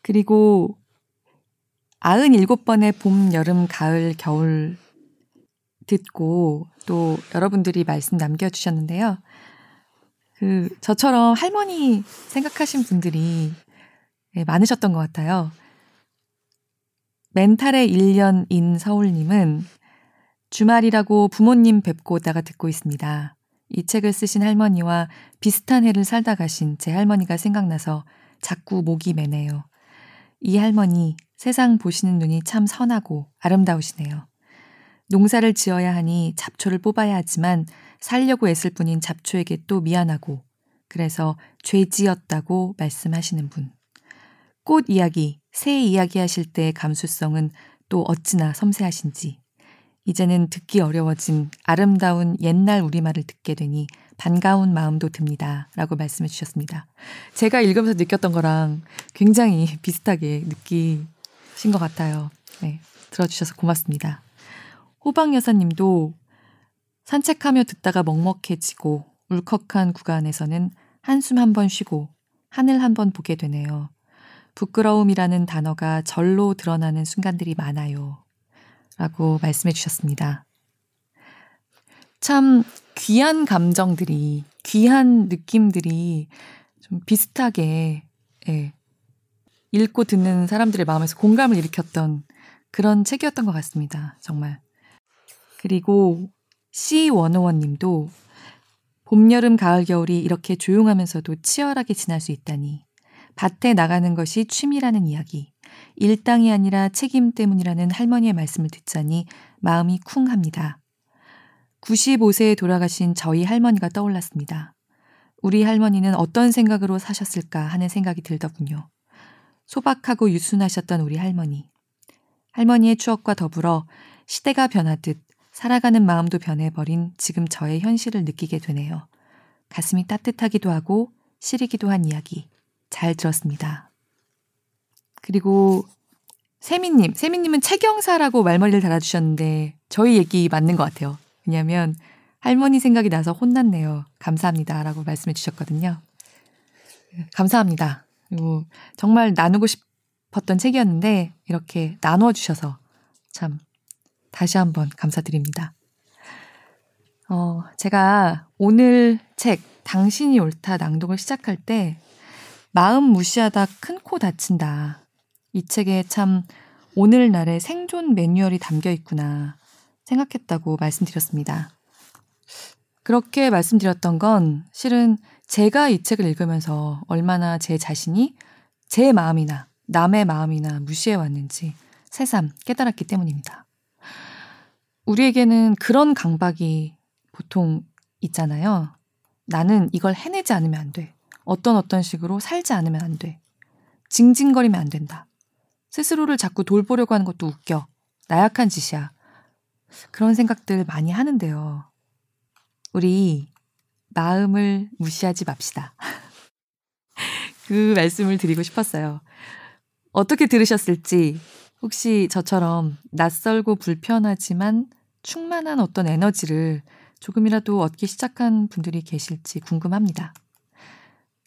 그리고 97번의 봄, 여름, 가을, 겨울 듣고 또 여러분들이 말씀 남겨주셨는데요. 그, 저처럼 할머니 생각하신 분들이 예, 많으셨던 것 같아요. 멘탈의 1년인 서울님은 주말이라고 부모님 뵙고 오다가 듣고 있습니다. 이 책을 쓰신 할머니와 비슷한 해를 살다 가신 제 할머니가 생각나서 자꾸 목이 메네요. 이 할머니 세상 보시는 눈이 참 선하고 아름다우시네요. 농사를 지어야 하니 잡초를 뽑아야 하지만 살려고 애쓸 뿐인 잡초에게 또 미안하고 그래서 죄 지었다고 말씀하시는 분. 꽃 이야기, 새 이야기 하실 때의 감수성은 또 어찌나 섬세하신지. 이제는 듣기 어려워진 아름다운 옛날 우리말을 듣게 되니 반가운 마음도 듭니다. 라고 말씀해 주셨습니다. 제가 읽으면서 느꼈던 거랑 굉장히 비슷하게 느끼신 것 같아요. 네. 들어주셔서 고맙습니다. 호박 여사님도 산책하며 듣다가 먹먹해지고 울컥한 구간에서는 한숨 한 번 쉬고 하늘 한 번 보게 되네요. 부끄러움이라는 단어가 절로 드러나는 순간들이 많아요. 라고 말씀해 주셨습니다. 참 귀한 감정들이, 귀한 느낌들이 좀 비슷하게, 예, 읽고 듣는 사람들의 마음에서 공감을 일으켰던 그런 책이었던 것 같습니다. 정말. 그리고 C101 님도 봄, 여름, 가을, 겨울이 이렇게 조용하면서도 치열하게 지날 수 있다니. 밭에 나가는 것이 취미라는 이야기. 일당이 아니라 책임 때문이라는 할머니의 말씀을 듣자니 마음이 쿵합니다. 95세에 돌아가신 저희 할머니가 떠올랐습니다. 우리 할머니는 어떤 생각으로 사셨을까 하는 생각이 들더군요. 소박하고 유순하셨던 우리 할머니. 할머니의 추억과 더불어 시대가 변하듯 살아가는 마음도 변해버린 지금 저의 현실을 느끼게 되네요. 가슴이 따뜻하기도 하고 시리기도 한 이야기. 잘 들었습니다. 그리고 세미님, 세미님은 채경사라고 말머리를 달아주셨는데 저희 얘기 맞는 것 같아요. 왜냐하면 할머니 생각이 나서 혼났네요. 감사합니다. 라고 말씀해 주셨거든요. 감사합니다. 그리고 정말 나누고 싶었던 책이었는데 이렇게 나누어 주셔서 참 다시 한번 감사드립니다. 어, 제가 오늘 책 당신이 옳다 낭독을 시작할 때 마음 무시하다 큰 코 다친다. 이 책에 참 오늘날의 생존 매뉴얼이 담겨 있구나 생각했다고 말씀드렸습니다. 그렇게 말씀드렸던 건 실은 제가 이 책을 읽으면서 얼마나 제 자신이 제 마음이나 남의 마음이나 무시해 왔는지 새삼 깨달았기 때문입니다. 우리에게는 그런 강박이 보통 있잖아요. 나는 이걸 해내지 않으면 안 돼. 어떤 어떤 식으로 살지 않으면 안 돼. 징징거리면 안 된다. 스스로를 자꾸 돌보려고 하는 것도 웃겨. 나약한 짓이야. 그런 생각들 많이 하는데요. 우리 마음을 무시하지 맙시다. [laughs] 그 말씀을 드리고 싶었어요. 어떻게 들으셨을지 혹시 저처럼 낯설고 불편하지만 충만한 어떤 에너지를 조금이라도 얻기 시작한 분들이 계실지 궁금합니다.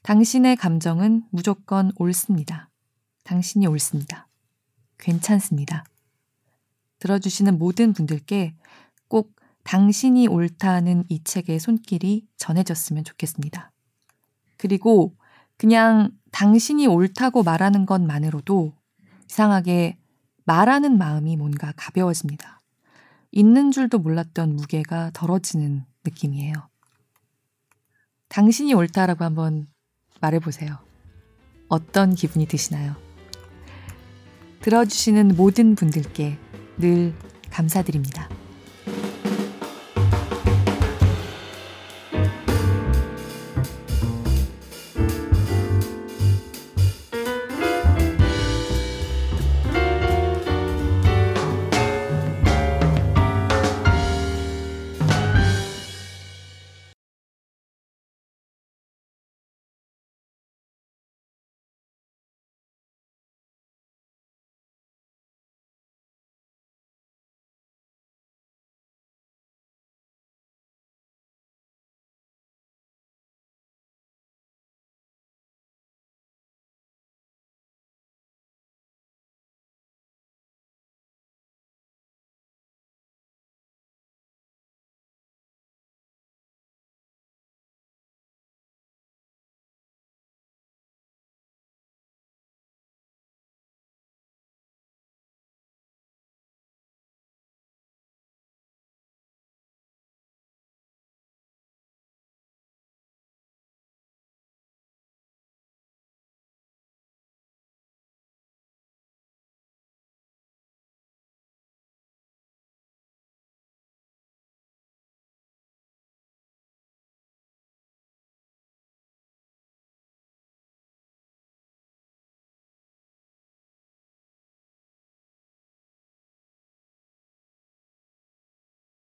당신의 감정은 무조건 옳습니다. 당신이 옳습니다. 괜찮습니다. 들어주시는 모든 분들께 꼭 당신이 옳다는 이 책의 손길이 전해졌으면 좋겠습니다. 그리고 그냥 당신이 옳다고 말하는 것만으로도 이상하게 말하는 마음이 뭔가 가벼워집니다. 있는 줄도 몰랐던 무게가 덜어지는 느낌이에요. 당신이 옳다라고 한번 말해보세요. 어떤 기분이 드시나요? 들어주시는 모든 분들께 늘 감사드립니다.